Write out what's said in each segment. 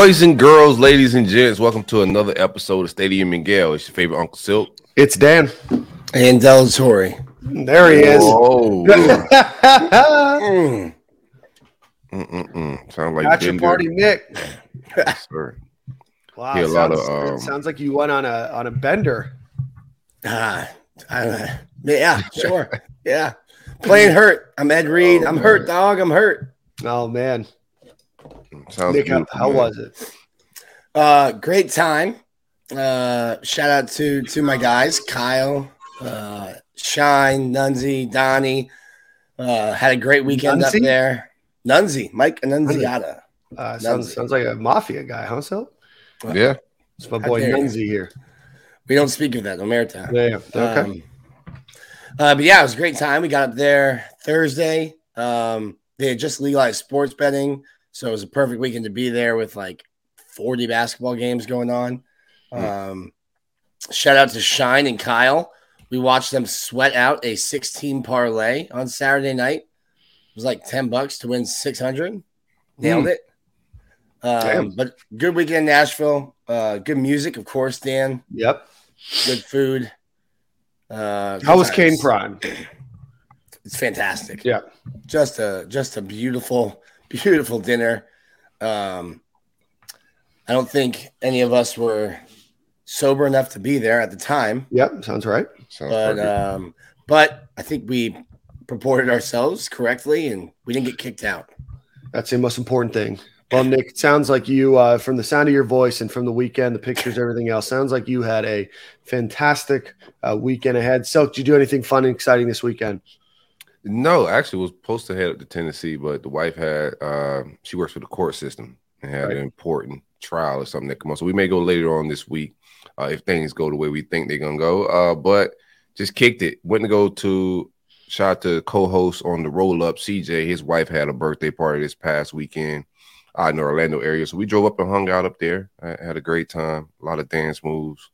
Boys and girls, ladies and gents, welcome to another episode of Stadium and Gale. It's your favorite Uncle Silk. It's Dan. And Delatorre. There he is. Whoa. Mm. Mm-mm-mm. Sound like Got your party, Nick. Yes, sir. Wow, Yeah, a lot sounds, of, it um, sounds like you went on a on a bender. Ah, I- yeah, sure. Yeah. Playing hurt. I'm Ed Reed. Oh, I'm man. hurt, dog. I'm hurt. Oh man, Sounds Nick, how, how was it? Uh, great time. Uh, shout out to to my guys, Kyle, uh, Shine, Nunzi, Donnie. Uh, had a great weekend up there. Nunzi, Mike Annunziata. Uh, sounds Nunzi. sounds like a mafia guy, huh? So Yeah. it's my boy dare. Nunzi here. We don't speak of that, Omerta. Yeah. Okay. Um, uh, but yeah, it was a great time. We got up there Thursday. Um, they had just legalized sports betting, so it was a perfect weekend to be there with like 40 basketball games going on. Um, shout out to Shine and Kyle. We watched them sweat out a 16 parlay on Saturday night. It was like 10 bucks to win 600. Nailed it. Um, but good weekend in Nashville. Uh, good music, of course, Dan. yep. Good food. Uh, How was Kayne. Prime? It's fantastic. Yeah. Just a just a beautiful, beautiful dinner. Um, I don't think any of us were sober enough to be there at the time, Yep. Sounds right. Sounds but um, but I think we purported ourselves correctly and we didn't get kicked out. That's the most important thing. Well, Nick, it sounds like you, uh, from the sound of your voice and from the weekend, the pictures, everything else, sounds like you had a fantastic uh, weekend ahead. So, did you do anything fun and exciting this weekend? No, actually was supposed to head up to Tennessee, but the wife had uh, she works for the court system and had Right. an important trial or something that come on. So we may go later on this week uh, if things go the way we think they're gonna go. Uh, but just kicked it. Went to go to shout out to co-host on the roll up, CJ. His wife had a birthday party this past weekend out in the Orlando area. So we drove up and hung out up there. I had a great time, a lot of dance moves,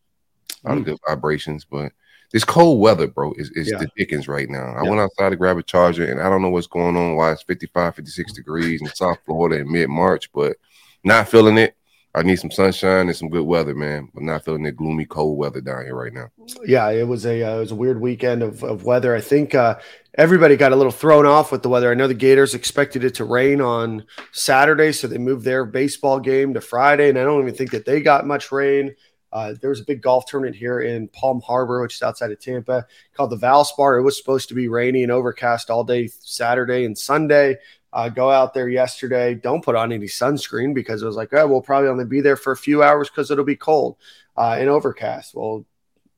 a lot of Mm. good vibrations. But this cold weather, bro, is, is Yeah. the dickens right now. I Yeah. went outside to grab a charger and I don't know what's going on, why it's 55, 56 degrees in South Florida in mid-March, but not feeling it. I need some sunshine and some good weather, man. But not feeling the gloomy, cold weather down here right now. Yeah, it was a uh, it was a weird weekend of, of weather. I think uh, everybody got a little thrown off with the weather. I know the Gators expected it to rain on Saturday, so they moved their baseball game to Friday, and I don't even think that they got much rain. Uh, there was a big golf tournament here in Palm Harbor, which is outside of Tampa, called the Valspar. It was supposed to be rainy and overcast all day Saturday and Sunday. Uh, go out there yesterday. Don't put on any sunscreen because it was like, oh, we'll probably only be there for a few hours because it'll be cold uh, and overcast. Well,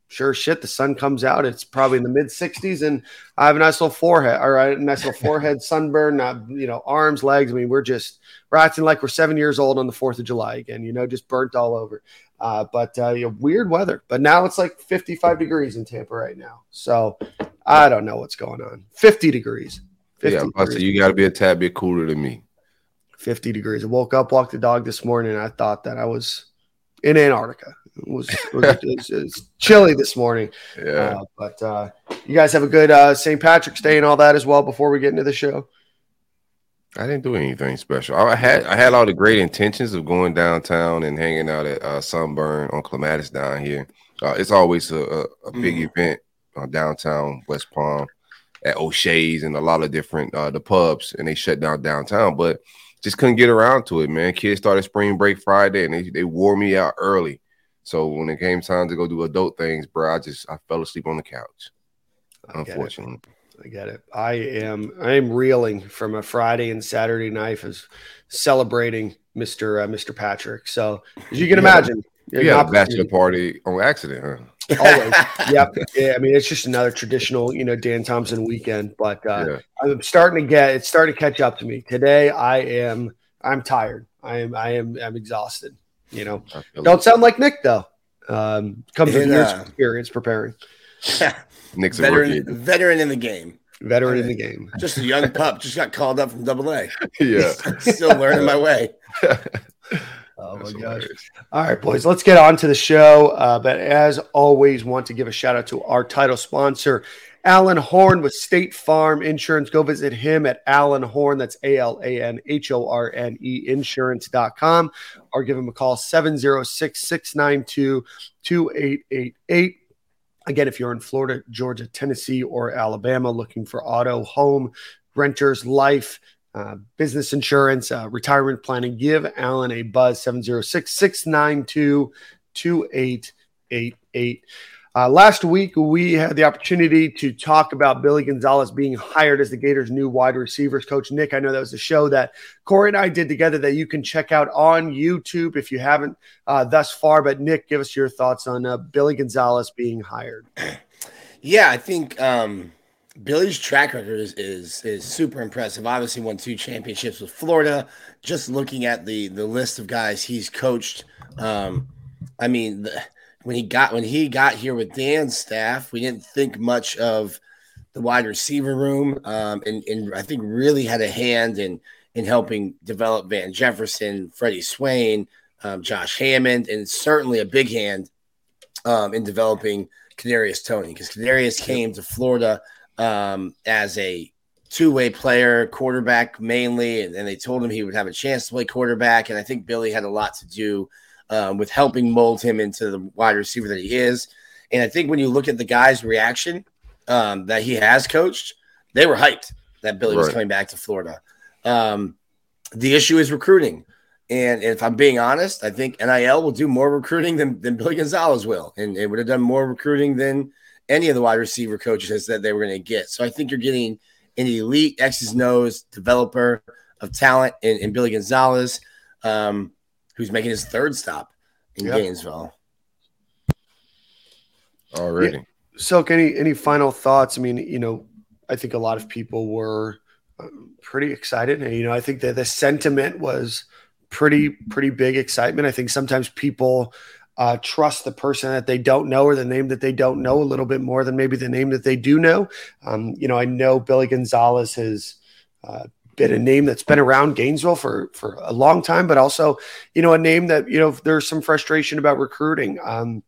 sure shit, the sun comes out. It's probably in the mid 60s, and I have a nice little forehead, or a nice little forehead sunburn, not you know, arms, legs. I mean, we're just we're acting like we're seven years old on the Fourth of July again. You know, just burnt all over. Uh, but uh, you know, weird weather. But now it's like 55 degrees in Tampa right now. So I don't know what's going on. 50 degrees. 50 yeah, degrees. you got to be a tad bit cooler than me. 50 degrees. I woke up, walked the dog this morning, and I thought that I was in Antarctica. It was, it was, it was, it was chilly this morning. Yeah. Uh, but uh, you guys have a good uh, St. Patrick's Day and all that as well before we get into the show. I didn't do anything special. I had I had all the great intentions of going downtown and hanging out at uh, Sunburn on Clematis down here. Uh, it's always a, a, a big Mhm. event uh, downtown West Palm at O'Shea's and a lot of different uh, the pubs, and they shut down downtown. But just couldn't get around to it, man. Kids started spring break Friday, and they they wore me out early. So when it came time to go do adult things, bro, I just I fell asleep on the couch. I. Unfortunately, I get it. I am I am reeling from a Friday and Saturday night as celebrating Mr. Uh, Mr. Patrick. So as you can Yeah. imagine, you an had a bachelor party on accident, huh? Always. yep. Yeah. I mean, it's just another traditional, you know, Dan Thompson weekend. But uh, yeah. I'm starting to get it's starting to catch up to me. Today I am I'm tired. I am I am I'm exhausted. You know, don't it. sound like Nick though. Um, comes with And, years uh, of experience preparing. Nick's veteran, rookie. veteran in the game. Veteran in the game. Just a young pup. Just got called up from Double A. yeah. Still learning my way. Oh my That's gosh. hilarious. All right, boys, let's get on to the show. Uh, but as always, want to give a shout out to our title sponsor, Alan Horne with State Farm Insurance. Go visit him at Alan Horne. That's A L A N H O R N E insurance.com or give him a call 706 692 2888. Again, if you're in Florida, Georgia, Tennessee, or Alabama looking for auto, home, renters, life, uh, business insurance, uh, retirement planning, give Alan a buzz 706 692 2888. Uh, last week, we had the opportunity to talk about Billy Gonzalez being hired as the Gators' new wide receivers coach. Nick, I know that was a show that Corey and I did together that you can check out on YouTube if you haven't uh, thus far. But, Nick, give us your thoughts on uh, Billy Gonzalez being hired. Yeah, I think um, Billy's track record is, is is super impressive. Obviously, won two championships with Florida. Just looking at the the list of guys he's coached, um, I mean, the, when he got when he got here with Dan's staff, we didn't think much of the wide receiver room, um, and and I think really had a hand in in helping develop Van Jefferson, Freddie Swain, um, Josh Hammond, and certainly a big hand um, in developing Kadarius Toney because Kadarius came to Florida um, as a two-way player, quarterback mainly, and, and they told him he would have a chance to play quarterback. And I think Billy had a lot to do um, with helping mold him into the wide receiver that he is. And I think when you look at the guy's reaction um, that he has coached, they were hyped that Billy was coming back to Florida. Um, the issue is recruiting. And if I'm being honest, I think NIL will do more recruiting than, than Billy Gonzalez will. And it would have done more recruiting than any of the wide receiver coaches that they were going to get. So I think you're getting an elite X's nose developer of talent in, in Billy Gonzalez, um, who's making his third stop in Yep. Gainesville. Already. Silk, any any final thoughts? I mean, you know, I think a lot of people were um, pretty excited, and you know, I think that the sentiment was pretty pretty big excitement. I think sometimes people uh, trust the person that they don't know or the name that they don't know a little bit more than maybe the name that they do know. Um, you know, I know Billy Gonzalez has. Uh, been a name that's been around Gainesville for for a long time, but also, you know, a name that you know there's some frustration about recruiting. Um,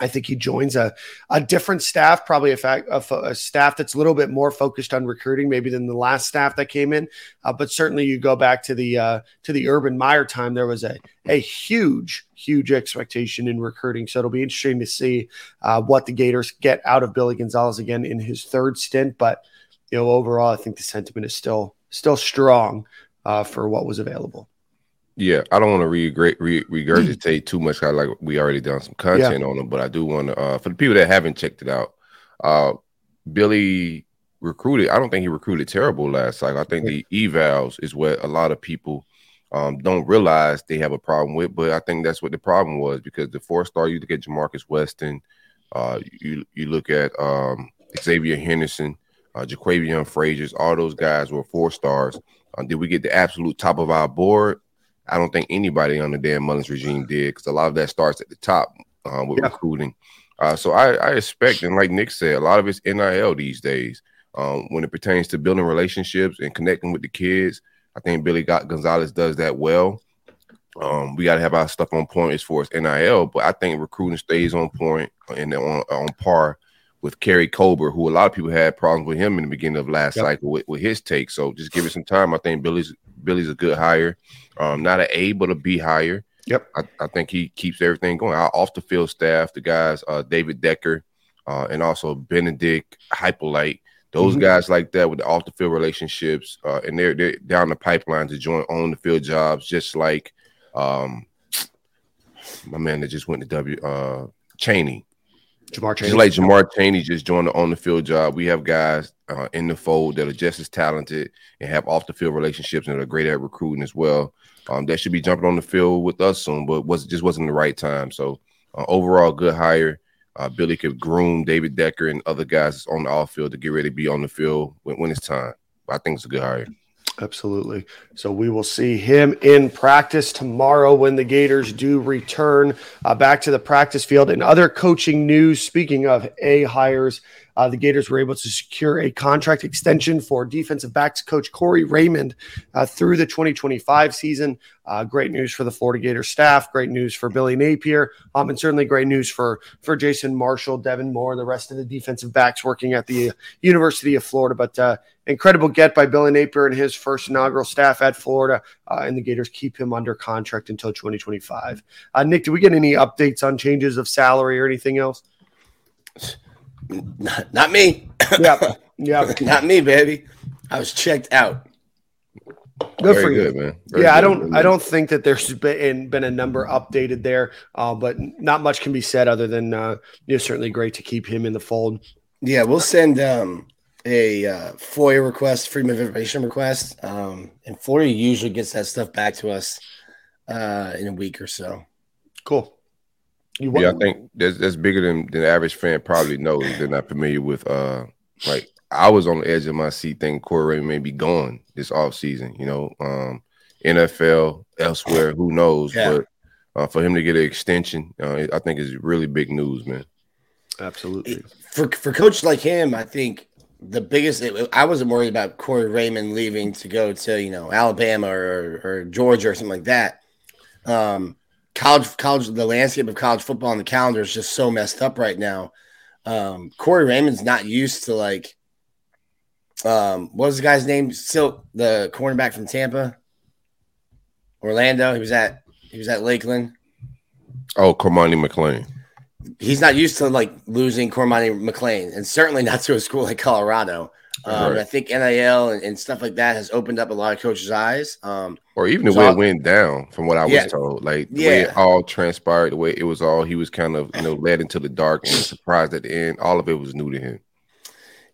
I think he joins a a different staff, probably a, fact, a, a staff that's a little bit more focused on recruiting, maybe than the last staff that came in. Uh, but certainly, you go back to the uh, to the Urban Meyer time, there was a a huge, huge expectation in recruiting. So it'll be interesting to see uh, what the Gators get out of Billy Gonzalez again in his third stint. But you know, overall, I think the sentiment is still still strong uh, for what was available. Yeah, I don't want to re- re- regurgitate too much. I like we already done some content on them, but I do want to uh, for the people that haven't checked it out. Uh, Billy recruited. I don't think he recruited terrible last cycle. I think the evals is what a lot of people um, don't realize they have a problem with. But I think that's what the problem was because the four star you look at Ja'Markis Weston, uh, you you look at um, Xavier Henderson, uh, Ja'Quavion Fraziars, all those guys were four stars. Uh, did we get the absolute top of our board? I don't think anybody on the Dan Mullen's regime did because a lot of that starts at the top uh, with Yeah. recruiting. Uh, so I, I expect, and like Nick said, a lot of it's NIL these days. Um, when it pertains to building relationships and connecting with the kids, I think Billy Got Gonzalez does that well. Um, we got to have our stuff on point as far as NIL, but I think recruiting stays on point and on, on par with Keary Colbert, who a lot of people had problems with him in the beginning of last Yep. cycle with, with his take. So just give it some time. I think Billy's Billy's a good hire. Um, not an A, but a B hire. Yep. I, I think he keeps everything going. Our off the field staff, the guys, uh, David Decker, uh, and also Benedict Hypolite, those Mhm. guys like that with the off the field relationships, uh, and they're they're down the pipeline to join on the field jobs, just like um, my man that just went to W uh, Chaney. Jamar Chase. Just like Jamar Chaney just joined the on the field job, we have guys uh, in the fold that are just as talented and have off the field relationships and are great at recruiting as well. Um, that should be jumping on the field with us soon, but was just wasn't the right time. So uh, overall, good hire. Uh, Billy could groom David Decker and other guys on the off field to get ready to be on the field when, when it's time. I think it's a good hire. Absolutely. So we will see him in practice tomorrow when the Gators do return uh, back to the practice field. And other coaching news, speaking of A hires, uh, the Gators were able to secure a contract extension for defensive backs coach Corey Raymond uh, through the 2025 season. Uh, great news for the Florida Gators staff. Great news for Billy Napier, um, and certainly great news for for Jason Marshall, Devin Moore, the rest of the defensive backs working at the University of Florida. But uh, incredible get by Billy Napier and his first inaugural staff at Florida, uh, and the Gators keep him under contract until 2025. Uh, Nick, do we get any updates on changes of salary or anything else? Not, not me. Yeah, yeah, not me, baby. I was checked out. Good Very for you, good, man. Very yeah, I don't. man. I don't think that there's been been a number updated there, uh, but not much can be said other than uh, you know certainly great to keep him in the fold. Yeah, we'll send um, a uh, FOIA request, Freedom of Information request, um, and Florida usually gets that stuff back to us uh, in a week or so. Cool. You Yeah, I think that's that's bigger than, than the average fan probably knows. They're not familiar with uh like I was on the edge of my seat thinking Corey Raymond may be gone this offseason, you know. Um NFL, elsewhere, who knows? Yeah. But uh, for him to get an extension, uh, I think is really big news, man. absolutely. For for coach like him, I think the biggest. I wasn't worried about Corey Raymond leaving to go to you know Alabama or, or Georgia or something like that. Um, college, college, the landscape of college football on the calendar is just so messed up right now. Um, Corey Raymond's not used to like, um, what was the guy's name? Still the cornerback from Tampa, Orlando. He was at he was at Lakeland. Oh, Cormani McClain. He's not used to like losing Cormani McClain, and certainly not to a school like Colorado. Um, Right. I think NIL and, and stuff like that has opened up a lot of coaches' eyes. Um, Or even the So way it went down, from what I was told, like the way it all transpired, the way it was all, he was kind of you know led into the dark and surprised at the end. All of it was new to him.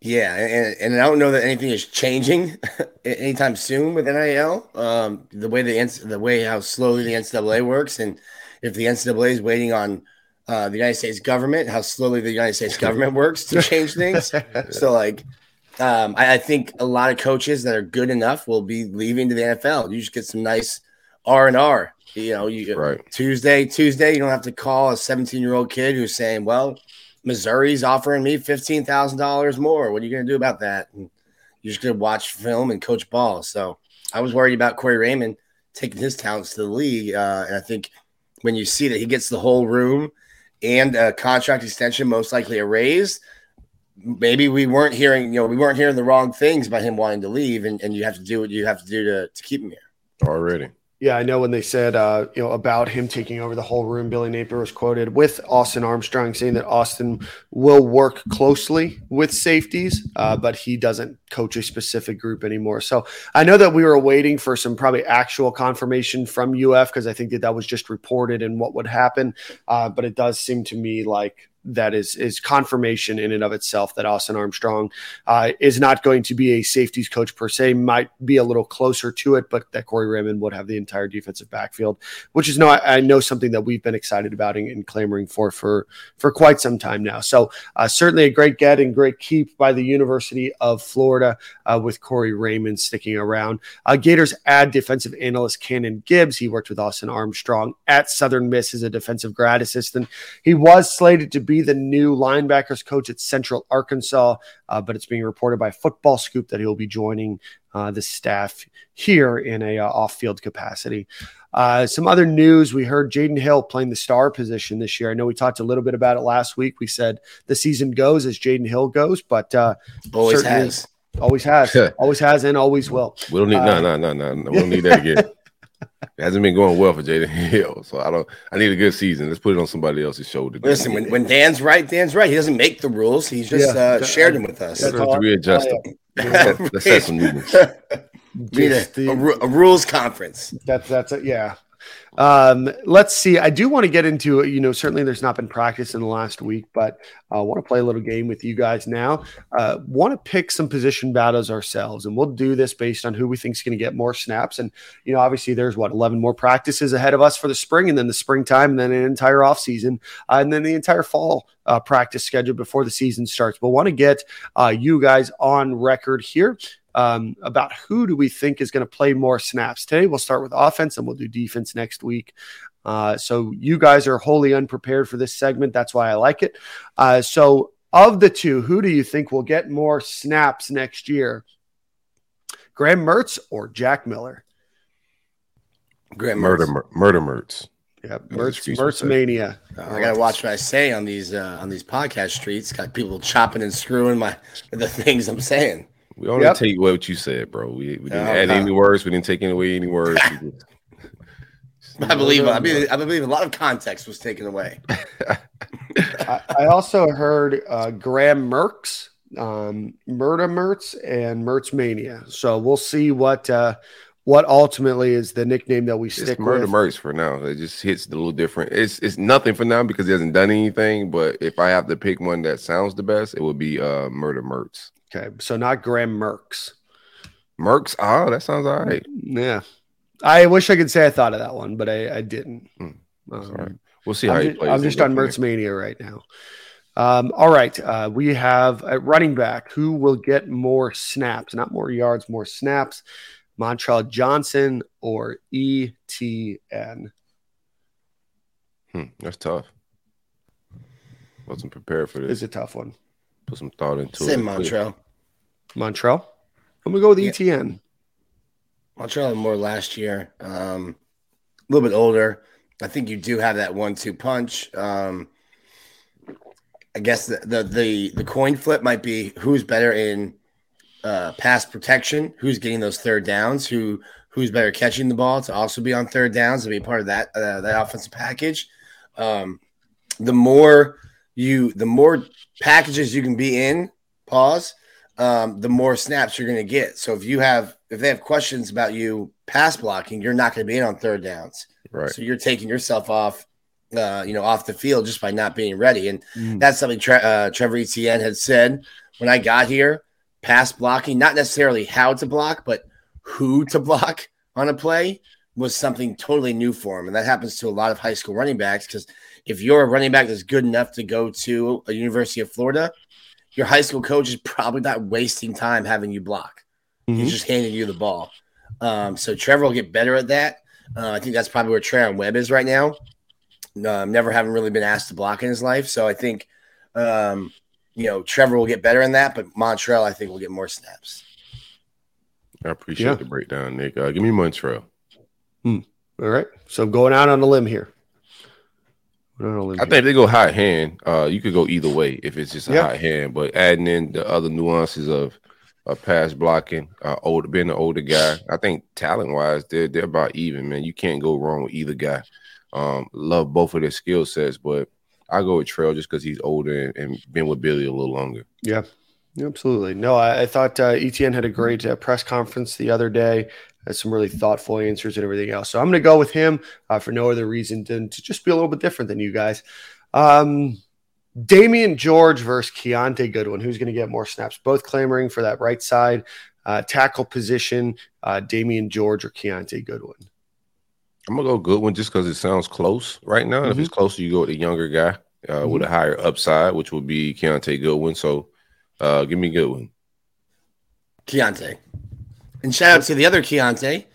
Yeah, and, and I don't know that anything is changing anytime soon with NIL. Um, the way the the way how slowly the NCAA works, and if the NCAA is waiting on uh, the United States government, how slowly the United States government works to change things. So, like, um, I, I think a lot of coaches that are good enough will be leaving to the NFL. You just get some nice R and R. You know, you Right. Tuesday, Tuesday, you don't have to call a 17 year old kid who's saying, "Well, Missouri's offering me fifteen thousand dollars more. What are you going to do about that?" And you're just going to watch film and coach ball. So I was worried about Corey Raymond taking his talents to the league, uh, and I think when you see that he gets the whole room and a contract extension, most likely a raise, maybe we weren't hearing, you know, we weren't hearing the wrong things about him wanting to leave, and, and you have to do what you have to do to, to keep him here. Already. Yeah, I know when they said uh, you know about him taking over the whole room, Billy Napier was quoted with Austin Armstrong saying that Austin will work closely with safeties, uh, but he doesn't coach a specific group anymore. So I know that we were waiting for some probably actual confirmation from UF because I think that that was just reported and what would happen. Uh, but it does seem to me like that is is confirmation in and of itself that Austin Armstrong uh, is not going to be a safeties coach per se, might be a little closer to it, but that Corey Raymond would have the entire defensive backfield, which is no, I know something that we've been excited about and, and clamoring for for for quite some time now. So uh, certainly a great get and great keep by the University of Florida uh, with Corey Raymond sticking around. Uh, Gators add defensive analyst Cannon Gibbs. He worked with Austin Armstrong at Southern Miss as a defensive grad assistant. He was slated to be the new linebackers coach at Central Arkansas, uh, but it's being reported by Football Scoop that he'll be joining uh, the staff here in a uh, off-field capacity. Uh, some other news: we heard Jaydon Hill playing the star position this year. I know we talked a little bit about it last week. We said the season goes as Jaydon Hill goes, but uh, Always has. always has, always has, and always will. We don't need Uh, no, no, no, no. We don't need that again. it hasn't been going well for Jaydon Hill, so I don't. I need a good season. Let's put it on somebody else's shoulder. Listen, when, when Dan's right, Dan's right. He doesn't make the rules. He's just Yeah. uh, shared them with us. That's let's readjust all them. Let's let's set some new ones. Need Just a, the- a a rules conference. That's that's it. Yeah. Um, let's see. I do want to get into you know certainly there's not been practice in the last week, but I want to play a little game with you guys now. Uh, want to pick some position battles ourselves, and we'll do this based on who we think is going to get more snaps. And you know, obviously there's what 11 more practices ahead of us for the spring, and then the springtime, and then an entire off season, uh, and then the entire fall uh, practice schedule before the season starts. But want to get uh, you guys on record here um, about who do we think is going to play more snaps. Today, we'll start with offense and we'll do defense next week. Uh, so you guys are wholly unprepared for this segment. That's why I like it. Uh, so, of the two, who do you think will get more snaps next year? Graham Mertz or Jack Miller? Graham Murder, Mertz. mur- murder, Mertz. Yeah, Mertz, Mertz mania. Uh, I gotta watch what I say on these uh, on these podcast streets. Got people chopping and screwing my the things I'm saying. We only Yep. take what you said, bro. We, we didn't Oh, add okay. any words. We didn't take away any words. We just- I believe I believe I believe a lot of context was taken away. I, I also heard uh, Graham Mertz, um, Murda Mertz, and Mertz Mania. So we'll see what uh, what ultimately is the nickname that we It's stick murder with. Mertz for now. It just hits a little different. It's it's nothing for now because he hasn't done anything. But if I have to pick one that sounds the best, it would be uh murder Mertz. Okay, so not Graham Mertz. Mertz. Oh, that sounds all right. Yeah, I wish I could say I thought of that one, but I, I didn't. Hmm, Um, all right. We'll see how I'm he just, plays. I'm just on Mertz Mania right now. Um, all right, uh, we have a running back who will get more snaps, not more yards, more snaps. Montrell Johnson or ETN. Hmm, that's tough. Wasn't prepared for this. It's a tough one. Put some thought into Same it. Montrell. Montrell. I'm gonna go with Yeah. ETN. Montrell more last year. Um, a little bit older. I think you do have that one-two punch. Um, I guess the, the the the coin flip might be who's better in uh, pass protection, who's getting those third downs, who who's better catching the ball to also be on third downs to be part of that uh, that offensive package. Um, the more you, the more packages you can be in, pause, um, the more snaps you're going to get. So if you have, if they have questions about you pass blocking, you're not going to be in on third downs. Right. So you're taking yourself off, uh, you know, off the field just by not being ready. And Mm. that's something Tre- uh, Trevor Etienne had said when I got here. Pass blocking, not necessarily how to block, but who to block on a play was something totally new for him. And that happens to a lot of high school running backs because if you're a running back that's good enough to go to a University of Florida, your high school coach is probably not wasting time having you block. Mhm. He's just handing you the ball. Um, so Trevor will get better at that. Uh, I think that's probably where Treyaun Webb is right now. Um, never having really been asked to block in his life. So I think, um, you know, Trevor will get better in that, but Montrell, I think, will get more snaps. I appreciate Yeah. the breakdown, Nick. Uh, give me Montrell. All right. So I'm going out on a limb here. Going out on a limb I think they go hot hand. Uh, you could go either way if it's just a Yeah. hot hand, but adding in the other nuances of of pass blocking, uh, older being an older guy, I think talent wise, they're they're about even, man. You can't go wrong with either guy. Um, love both of their skill sets, but I go with Trail just because he's older and, and been with Billy a little longer. Yeah, absolutely. No, I, I thought uh, ETN had a great uh, press conference the other day. Had some really thoughtful answers and everything else. So I'm going to go with him uh, for no other reason than to just be a little bit different than you guys. Um, Damieon George versus Keontae Goodwin. Who's going to get more snaps? Both clamoring for that right side uh, tackle position. Uh, Damieon George or Keontae Goodwin. I'm gonna go Goodwin just because it sounds close right now. And If it's closer, you go with the younger guy uh, with a higher upside, which would be Keontae Goodwin. So, uh, give me Goodwin. Keontae. And shout out to the other Keyontae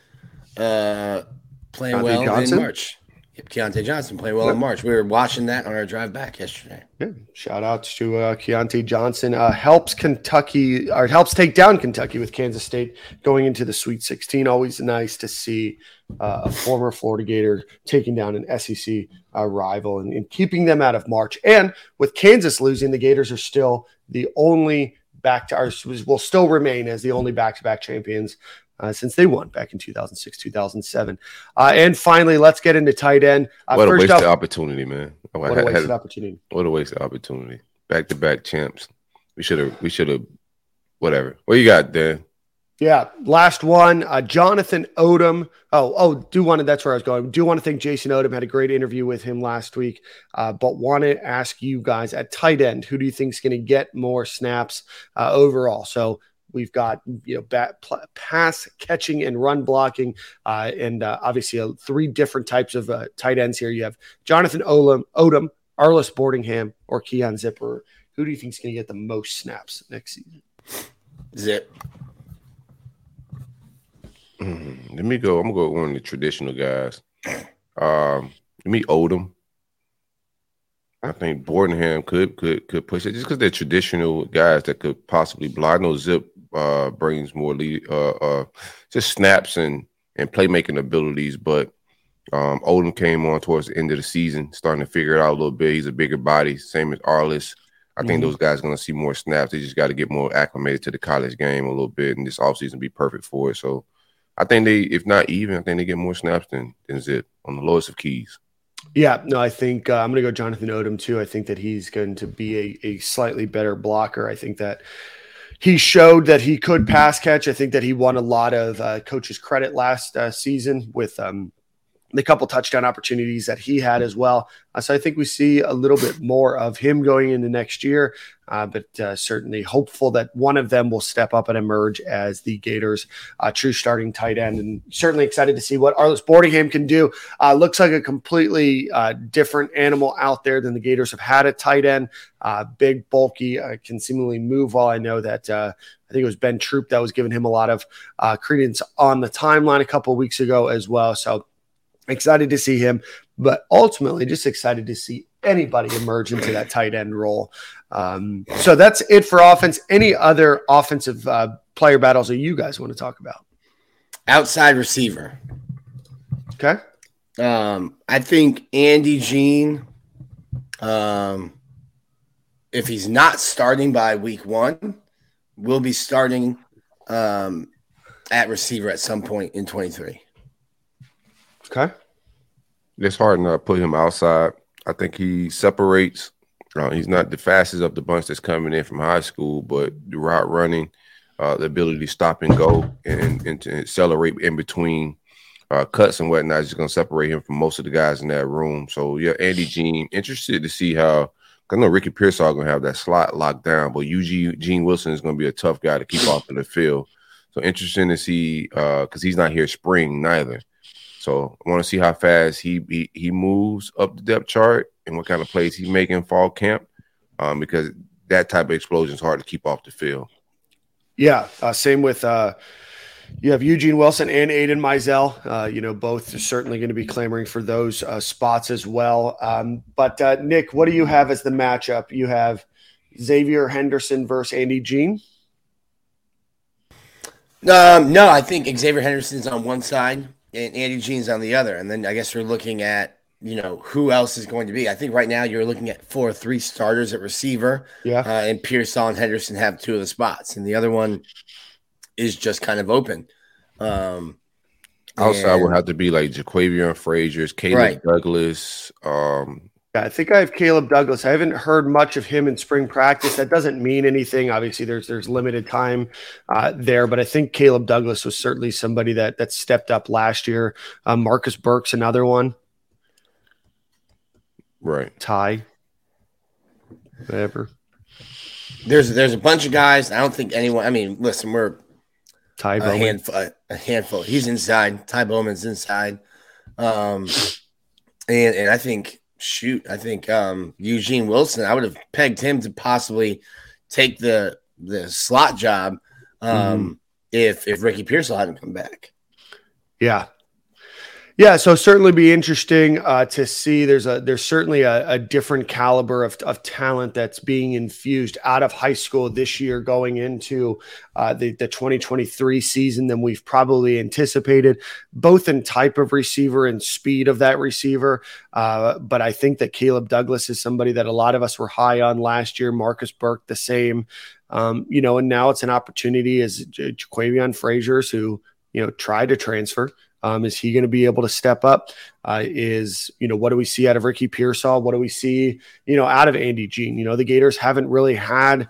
uh, playing Keyontae well Johnson? in March. Yep, Keyontae Johnson playing well in March. We were watching that on our drive back yesterday. Yeah, shout outs to uh, Keyontae Johnson. Uh, helps Kentucky or helps take down Kentucky with Kansas State going into the Sweet 16. Always nice to see uh, a former Florida Gator taking down an SEC uh, rival and, and keeping them out of March. And with Kansas losing, the Gators are still the only back to our will still remain as the only back to back champions. Uh, since they won back in 2006, 2007. Uh, and finally, let's get into tight end. Uh, what a wasted up, opportunity, man. Oh, what a had- had- opportunity. What a wasted opportunity. Back to back champs. We should have. We should have. Whatever. What you got, Dan? Yeah, last one, uh, Jonathan Odom. Oh, oh, do want to. That's where I was going. Do want to thank Jason Odom. Had a great interview with him last week. Uh, but want to ask you guys at tight end, who do you think is going to get more snaps uh, overall? So we've got you know bat, pl- pass catching and run blocking, uh, and uh, obviously uh, three different types of tight ends here. You have Jonathan Odom, Odom, Arlis Boardingham, or Keon Zipperer. Who do you think is going to get the most snaps next season? Zip. Mm, let me go. I'm gonna go with one of the traditional guys. Um, let me Odom. I think Boardingham could could could push it just because they're traditional guys that could possibly block. I know Zip uh, brings more lead, uh, uh, just snaps and and playmaking abilities, but um, Odom came on towards the end of the season, starting to figure it out a little bit. He's a bigger body, same as Arlis. I think Mhm. those guys going to see more snaps. They just got to get more acclimated to the college game a little bit, and this offseason be perfect for it. So I think they, if not even, I think they get more snaps than, than Zip on the lowest of keys. Yeah, no, I think uh, I'm going to go Jonathan Odom too. I think that he's going to be a, a slightly better blocker. I think that he showed that he could pass catch. I think that he won a lot of uh, coaches' credit last uh, season with um, the couple touchdown opportunities that he had as well. Uh, so I think we see a little bit more of him going into next year, uh, but uh, certainly hopeful that one of them will step up and emerge as the Gators' uh, true starting tight end. And certainly excited to see what Arlis Boardingham can do. Uh, looks like a completely uh, different animal out there than the Gators have had at tight end. Big, bulky, can seemingly move well. I know that I think it was Ben Troupe that was giving him a lot of credence on the timeline a couple weeks ago as well. So excited to see him, but ultimately just excited to see anybody emerge into that tight end role. Um, so that's it for offense. Any other offensive uh, player battles that you guys want to talk about? Outside receiver. Okay. Um, I think Andy Jean, um, if he's not starting by week one, will be starting um, at receiver at some point in 23. Okay. It's hard to put him outside. I think he separates. Uh, he's not the fastest of the bunch that's coming in from high school, but the route running, uh, the ability to stop and go and, and to accelerate in between uh, cuts and whatnot is going to separate him from most of the guys in that room. So yeah, Andy Jean, interested to see how. I know Ricky Pearsall going to have that slot locked down, but Eugene Gene Wilson is going to be a tough guy to keep off of the field. So interesting to see because he's not here spring neither. So I want to see how fast he, he he moves up the depth chart and what kind of plays he's making fall camp, um, because that type of explosion is hard to keep off the field. Yeah, uh, same with uh, you have Eugene Wilson and Aidan Mizell. Uh, you know, both are certainly going to be clamoring for those uh, spots as well. Um, but uh, Nick, what do you have as the matchup? You have Xavier Henderson versus Andy Jean. Um, no, I think Xavier Henderson's on one side and Andy Jean's on the other. And then I guess we're looking at, you know, who else is going to be. I think right now you're looking at four or three starters at receiver. Yeah, Uh, and Pearsall and Henderson have two of the spots, and the other one is just kind of open. Um, Outside will and- have to be like Ja'Quavion Fraziars, Caleb Right. Douglas. Um, yeah. I think I have Caleb Douglas. I haven't heard much of him in spring practice. That doesn't mean anything. Obviously, there's there's limited time uh, there, but I think Caleb Douglas was certainly somebody that that stepped up last year. Uh, Marcus Burke's another one. right. Ty, whatever. there's there's a bunch of guys. I don't think anyone. I mean, listen, we're Ty a Bowman. handful. A, a handful. He's inside. Ty Bowman's inside. Um, and and I think shoot, I think um Eugene Wilson. I would have pegged him to possibly take the the slot job. Um, if if Ricky Pearsall hadn't come back. Yeah. Yeah, so certainly be interesting uh, to see. There's a there's certainly a, a different caliber of, of talent that's being infused out of high school this year, going into uh, the the 2023 season than we've probably anticipated, both in type of receiver and speed of that receiver. Uh, but I think that Caleb Douglas is somebody that a lot of us were high on last year. Marcus Burke the same, um, you know, and now it's an opportunity as Ja'Quavion Fraziars who you know tried to transfer. Um, is he going to be able to step up? Uh, is you know what do we see out of Ricky Pearsall? What do we see you know out of Andy Jean? You know the Gators haven't really had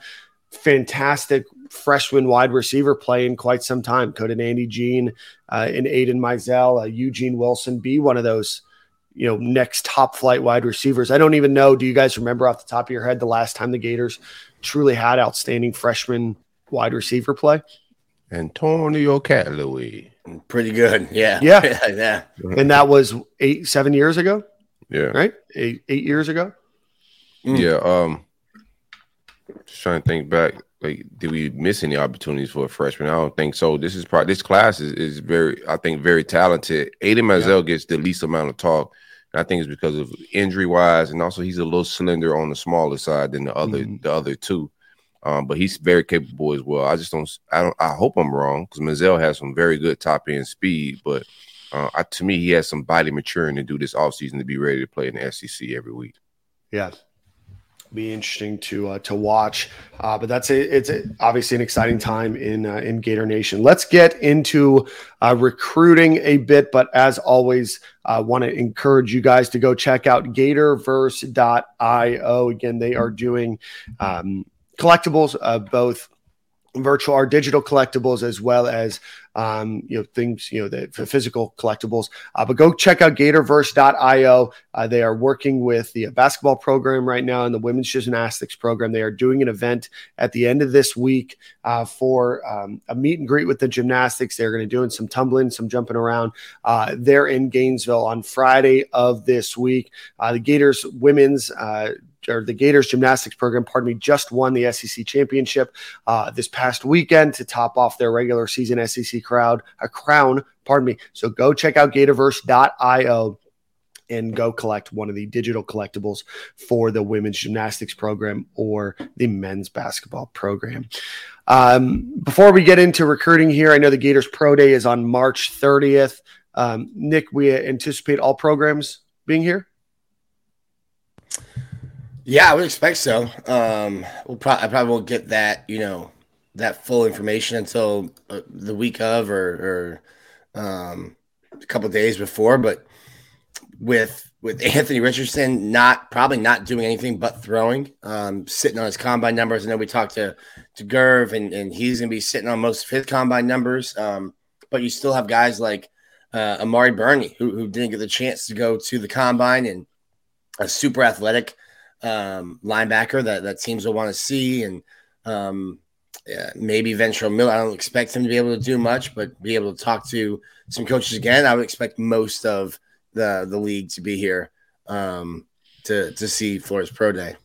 fantastic freshman wide receiver play in quite some time. Could an Andy Jean uh, and Aidan Mizell, uh, Eugene Wilson be one of those? You know, next top flight wide receivers. I don't even know. Do you guys remember off the top of your head the last time the Gators truly had outstanding freshman wide receiver play? Antonio Callaway. Pretty good. Yeah. Yeah. yeah. And that was eight, seven years ago. Yeah. right? Eight, eight years ago. Mm. Yeah. Um just trying to think back. like did we miss any opportunities for a freshman? I don't think so. This is probably this class is, is very I think very talented. Aidan Mizell yeah. gets the least amount of talk. I think it's because of injury wise, and also he's a little slender on the smaller side than the other mm-hmm. the other two. Um, but he's very capable as well. I just don't. I don't. I hope I'm wrong because Mizell has some very good top end speed, but uh, I, to me, he has some body maturing to do this offseason to be ready to play in the SEC every week. Yeah, be interesting to uh, to watch. Uh, but that's a, it's a, obviously an exciting time in uh, in Gator Nation. Let's get into uh, recruiting a bit, but as always, I want to encourage you guys to go check out Gatorverse.io. Again, they are doing um, collectibles, uh, both virtual or digital collectibles as well as um, you know things you know the physical collectibles. Uh, but go check out gatorverse.io uh, they are working with the basketball program right now and the women's gymnastics program. They are doing an event at the end of this week uh, for um, a meet and greet with the gymnastics. They're going to doing some tumbling some jumping around uh, they're in gainesville on friday of this week. Uh, the gators women's uh, or the Gators gymnastics program, pardon me, just won the SEC championship uh, this past weekend to top off their regular season SEC crowd a crown. Pardon me. So go check out Gatorverse.io and go collect one of the digital collectibles for the women's gymnastics program or the men's basketball program. Um, before we get into recruiting here, I know the Gators Pro Day is on March 30th. Um, Nick, we anticipate all programs being here. Yeah, I would expect so. Um, we'll pro- I probably won't get that, you know, that full information until uh, the week of or, or um, a couple days before. But with with Anthony Richardson not probably not doing anything but throwing, um, sitting on his combine numbers. I know we talked to to Gerv, and and he's going to be sitting on most of his combine numbers. Um, but you still have guys like uh, Amari Burney who, who didn't get the chance to go to the combine and a super athletic um, linebacker that that teams will want to see, and um, yeah, maybe Ventrell Miller. I don't expect him to be able to do much, but be able to talk to some coaches again. I would expect most of the the league to be here um, to to see Flores Pro Day.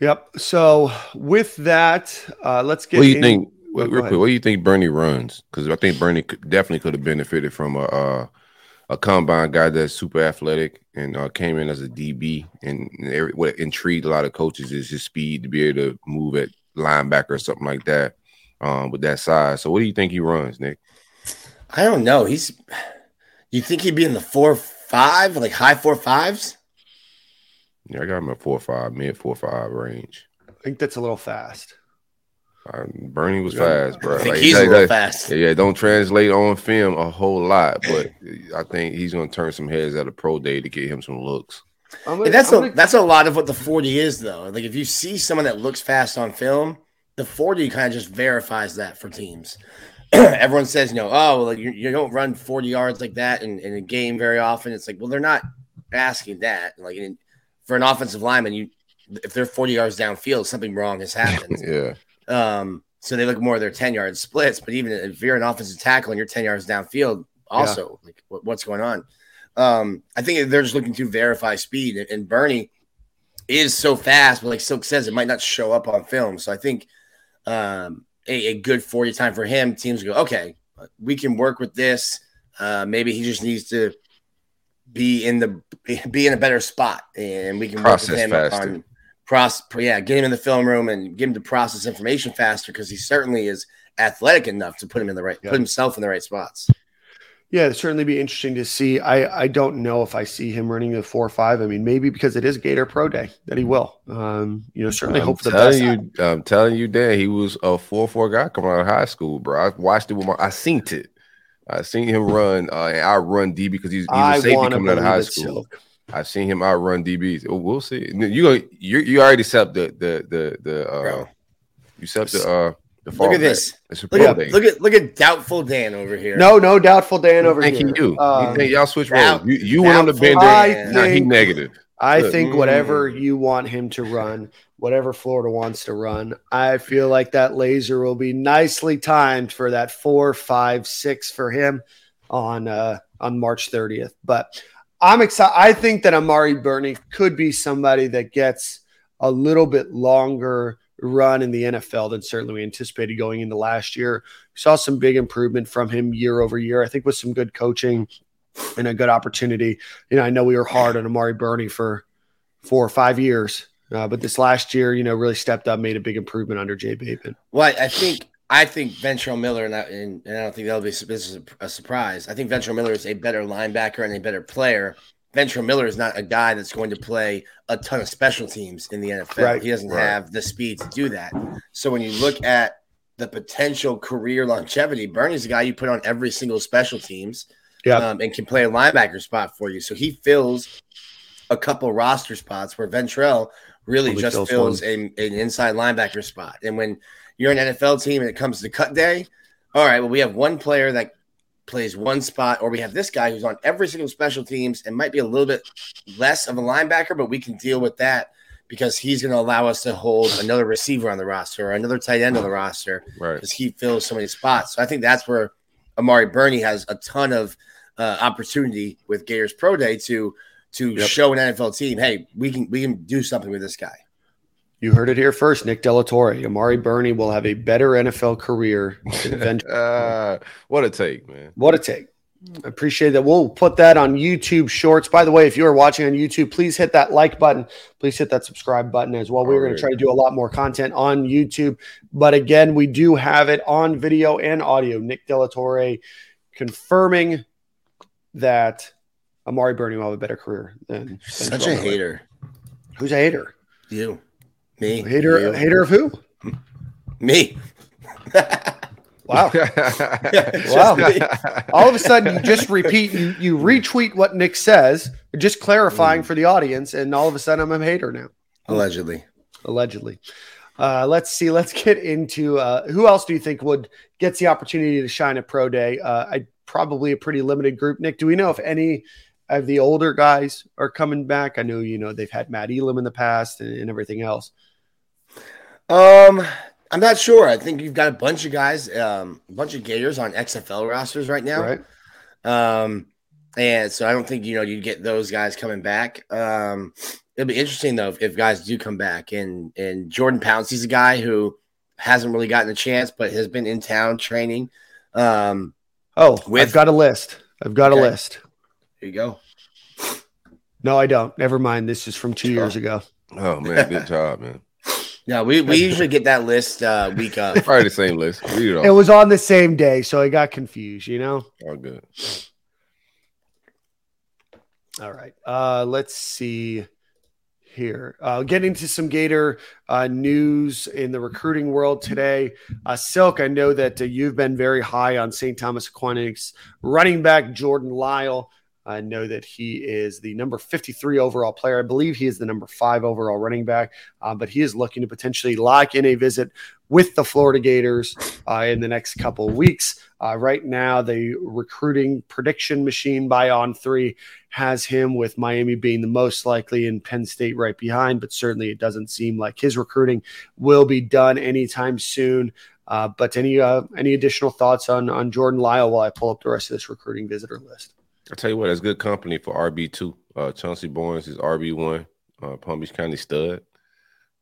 Yep. So with that, uh, let's get. What do you in- think? Real quick, what do you think Burney runs? Because I think Burney definitely could have benefited from a. Uh, a combine guy that's super athletic and uh, came in as a DB. And, every, what intrigued a lot of coaches is his speed to be able to move at linebacker or something like that um, with that size. So, what do you think he runs, Nick? I don't know. He's. You think he'd be in the four five, like high four fives? Yeah, I got him at four five, mid four five range. I think that's a little fast. Uh, Burney was fast, bro. I think like, he's a little fast. Yeah, don't translate on film a whole lot, but I think he's going to turn some heads at a pro day to get him some looks. Gonna, that's a that's a lot of what the forty is, though. Like if you see someone that looks fast on film, the forty kind of just verifies that for teams. Everyone says, you know, oh, well, you, you don't run forty yards like that in, in a game very often. It's like, well, they're not asking that. Like in, for an offensive lineman, you if they're forty yards downfield, something wrong has happened. yeah. Um, so they look more at their 10 yard splits. But even if you're an offensive tackle and you're 10 yards downfield, also, yeah. like what, what's going on? Um, I think they're just looking to verify speed. And, and Burney is so fast, but like Silk says, it might not show up on film. So I think um, a, a good 40 time for him, teams go, okay, we can work with this. Uh, maybe he just needs to be in the be in a better spot, and we can Process work with him faster. on process, yeah, get him in the film room and get him to process information faster because he certainly is athletic enough to put him in the right, yeah. put himself in the right spots. Yeah, it'd certainly be interesting to see. I, I don't know if I see him running the four or five. I mean, maybe because it is Gator Pro Day that he will. Um, you know, certainly I'm hope for the best. You, I'm telling you, Dan, he was a four four guy coming out of high school, bro. I watched it with my, I seen it. I seen him run. Uh, and I run D because he's, he's a safety coming out of high school. Silk. I've seen him outrun DBs. We'll see. You you you already set the the the the uh, you set the uh the look at this. Look at, look at look at doubtful Dan over here. No, no doubtful Dan over here. You, um, you think y'all switch roles? You, you went on the bender. Not he negative. I Look. think whatever mm. you want him to run, whatever Florida wants to run, I feel like that laser will be nicely timed for that four, five, six for him on uh on March 30th. But I'm excited. I think that Amari Burney could be somebody that gets a little bit longer run in the NFL than certainly we anticipated going into last year. We saw some big improvement from him year over year. I think with some good coaching and a good opportunity. You know, I know we were hard on Amari Burney for four or five years, uh, but this last year, you know, really stepped up, made a big improvement under Jay Bateman. Well, I think I think Ventrell Miller, and I, and, I don't think that'll be this is a, a surprise. I think Ventrell Miller is a better linebacker and a better player. Ventrell Miller is not a guy that's going to play a ton of special teams in the NFL. Right, he doesn't right. have the speed to do that. So when you look at the potential career longevity, Burney's a guy you put on every single special teams Yeah. um, and can play a linebacker spot for you. So he fills a couple roster spots where Ventrell really Only just fills fills a, an inside linebacker spot. And when you're an NFL team and it comes to cut day, all right, well, we have one player that plays one spot, or we have this guy who's on every single special teams and might be a little bit less of a linebacker, but we can deal with that because he's going to allow us to hold another receiver on the roster or another tight end on the roster Right. because he fills so many spots. So I think that's where Amari Burney has a ton of uh, opportunity with Gators Pro Day to to Yep. show an NFL team, hey, we can we can do something with this guy. You heard it here first, Nick Delatorre. Amari Burney will have a better NFL career than uh, what a take, man. What a take. I appreciate that. We'll put that on YouTube Shorts. By the way, if you are watching on YouTube, please hit that like button. Please hit that subscribe button as well. We're going to try to do a lot more content on YouTube. But again, we do have it on video and audio. Nick Delatorre confirming that Amari Burney will have a better career than than Such a hater. Who's a hater? You. Me. Hater, You. hater of who? Me. Wow. Wow. All of a sudden, you just repeat, you, you retweet what Nick says, just clarifying for the audience, and all of a sudden, I'm a hater now. Allegedly. allegedly. Uh, let's see. Let's get into uh, who else do you think would gets the opportunity to shine at pro day? Uh, I probably a pretty limited group. Nick, do we know if any of the older guys are coming back? I know you know they've had Matt Elam in the past and, and everything else. Um, I'm not sure. I think you've got a bunch of guys, um, a bunch of Gators on XFL rosters right now. Right? Um, and so I don't think you know you'd get those guys coming back. Um, it'll be interesting though if, if guys do come back. And and Jordan Pouncey's a guy who hasn't really gotten a chance, but has been in town training. Um, Oh, With- I've got a list. I've got a list. Here you go. No, I don't. Never mind. This is from two Sure. years ago. oh man, good job, man. Yeah, we, we usually get that list uh, week of. Probably the same list. Read it It was on the same day, so I got confused. You know. All good. All right. Uh, let's see here. Uh, getting to some Gator uh, news in the recruiting world today. Uh, Silk, I know that uh, you've been very high on St. Thomas Aquinas running back Jordan Lyle. I know that he is the number 53 overall player. I believe he is the number five overall running back, uh, but he is looking to potentially lock in a visit with the Florida Gators uh, in the next couple of weeks. Uh, right now, the recruiting prediction machine by on three has him with Miami being the most likely and Penn State right behind, but certainly it doesn't seem like his recruiting will be done anytime soon. Uh, but any uh, any additional thoughts on on Jordan Lyle while I pull up the rest of this recruiting visitor list? I tell you what, that's good company for RB two. Uh, Chauncey Barnes is RB one. Uh, Palm Beach County stud.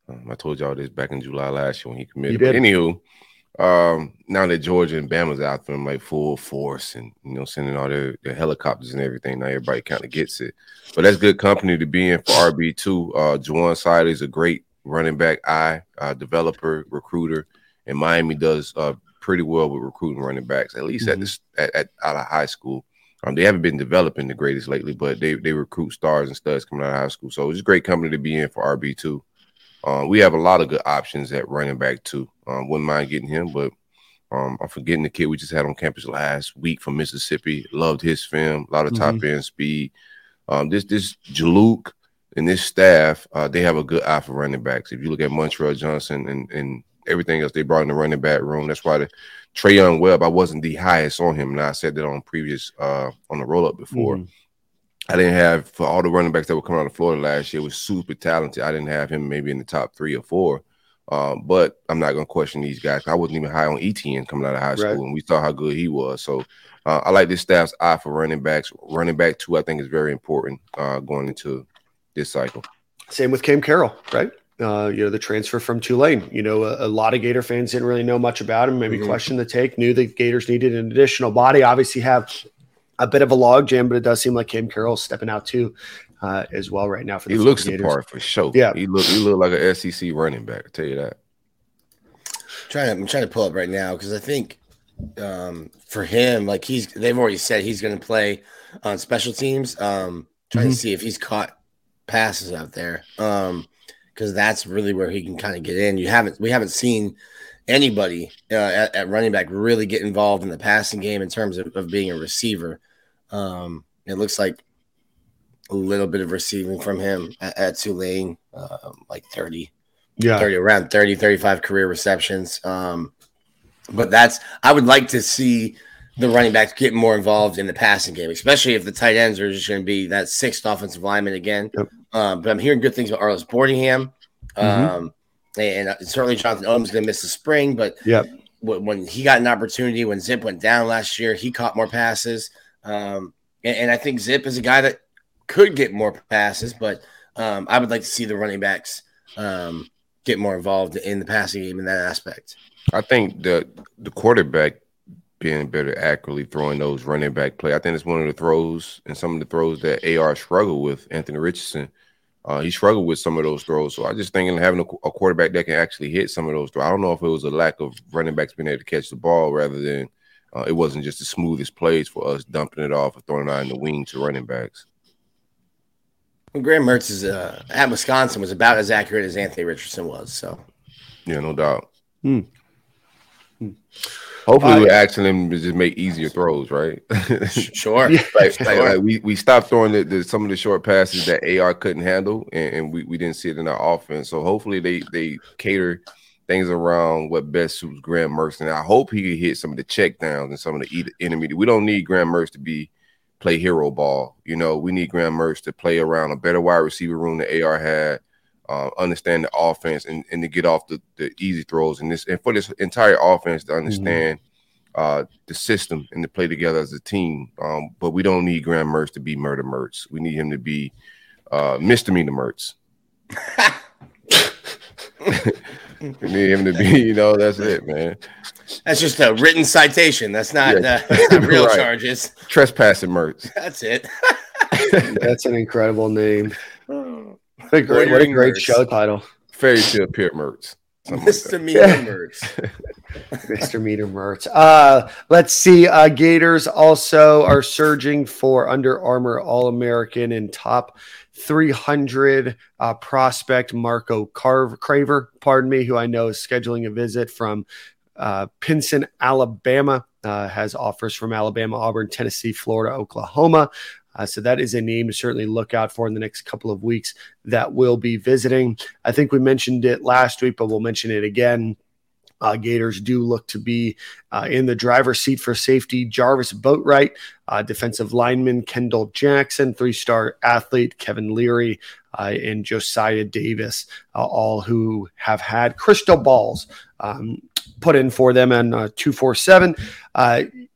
Um, I told y'all this back in July last year when he committed. You But anywho, um, now that Georgia and Bama's out there in like full force and you know sending all their, their helicopters and everything, now everybody kind of gets it. But that's good company to be in for RB two. Uh, Juwan Side is a great running back eye uh, developer recruiter, and Miami does uh, pretty well with recruiting running backs, at least at this at, at out of high school. Um, they haven't been developing the greatest lately, but they they recruit stars and studs coming out of high school. So it's a great company to be in for RB two. Um, we have a lot of good options at running back too. Um, wouldn't mind getting him, but um, I'm forgetting the kid we just had on campus last week from Mississippi. Loved his film, a lot of top end speed. Um, this this Juluke and this staff, uh, they have a good eye for running backs. If you look at Montrell Johnson and and everything else they brought in the running back room, that's why the Treyaun Webb, I wasn't the highest on him. And I said that on previous uh on the roll up before. Mhm. I didn't have for all the running backs that were coming out of Florida last year was super talented. I didn't have him maybe in the top three or four. Um, but I'm not gonna question these guys. I wasn't even high on ETN coming out of high school, Right. and we saw how good he was. So uh, I like this staff's eye for running backs. Running back two, I think, is very important uh, going into this cycle. Same with Cam Carroll, right? Uh, you know, the transfer from Tulane. You know, a, a, lot of Gator fans didn't really know much about him, maybe mm-hmm. questioned the take, knew the Gators needed an additional body. Obviously, have a bit of a logjam, but it does seem like Cam Carroll stepping out too. Uh, as well, right now for the he looks the part for sure. Yeah, he look he look like an SEC running back. I tell you that. I'm trying to I'm trying to pull up right now because I think um, for him, like he's they've already said he's going to play on special teams. Um, trying mm-hmm. to see if he's caught passes out there. Um, because that's really where he can kind of get in. You haven't we haven't seen anybody uh, at, at, running back really get involved in the passing game in terms of, of being a receiver. Um, it looks like a little bit of receiving from him at, at Tulane, um, like 30, yeah, 30 around 30, 35 career receptions. Um, but that's I would like to see the running backs get more involved in the passing game, especially if the tight ends are just going to be that sixth offensive lineman again. Yep. Um, but I'm hearing good things about Arlis Boardingham. Mm-hmm. Um, and uh, certainly Jonathan Odom's going to miss the spring, but yep. when he got an opportunity, when Zip went down last year, he caught more passes. Um, and, and, I think Zip is a guy that could get more passes, but um, I would like to see the running backs um, get more involved in the passing game in that aspect. I think the the quarterback being better accurately throwing those running back play. I think it's one of the throws and some of the throws that AR struggled with. Anthony Richardson, uh, he struggled with some of those throws. So I just think in having a, a, quarterback that can actually hit some of those throws. I don't know if it was a lack of running backs being able to catch the ball rather than uh, it wasn't just the smoothest plays for us dumping it off or throwing it out in the wing to running backs. Well, Graham Mertz is uh, at Wisconsin was about as accurate as Anthony Richardson was. So, yeah, no doubt. Hmm. Hopefully, uh, we're asking them to just make easier throws, right? sure. like, sure. Like, we, we stopped throwing the, the, some of the short passes that AR couldn't handle, and, and, we, we didn't see it in our offense. So hopefully, they they cater things around what best suits Graham Mertz, and I hope he can hit some of the check downs and some of the enemy. We don't need Graham Mertz to be play hero ball. You know, we need Graham Mertz to play around a better wide receiver room that AR had uh, understand the offense and, and to get off the, the easy throws and this and for this entire offense to understand mm-hmm. uh, the system and to play together as a team. Um, but we don't need Graham Mertz to be Murder Mertz. We need him to be uh, misdemeanor Mertz. we need him to be, you know, that's it, man. That's just a written citation. That's not, yeah. uh, not real right. charges. Trespassing Mertz. That's it. that's an incredible name. What a great, what a great show title. Fairy tale Pit Mertz. Mr. Like Meter Mertz. Mr. Meter Mertz. Uh, let's see. Uh, Gators also are surging for Under Armour All American and top 300 uh, prospect Marco Carver, Craver, pardon me, who I know is scheduling a visit from uh, Pinson, Alabama. Uh, has offers from Alabama, Auburn, Tennessee, Florida, Oklahoma. Uh, so that is a name to certainly look out for in the next couple of weeks that will be visiting. I think we mentioned it last week, but we'll mention it again. Uh, Gators do look to be uh, in the driver's seat for safety. Jarvis Boatwright, uh, defensive lineman Kendall Jackson, three star athlete Kevin Leary, uh, and Josiah Davis, uh, all who have had crystal balls um, put in for them on uh, 247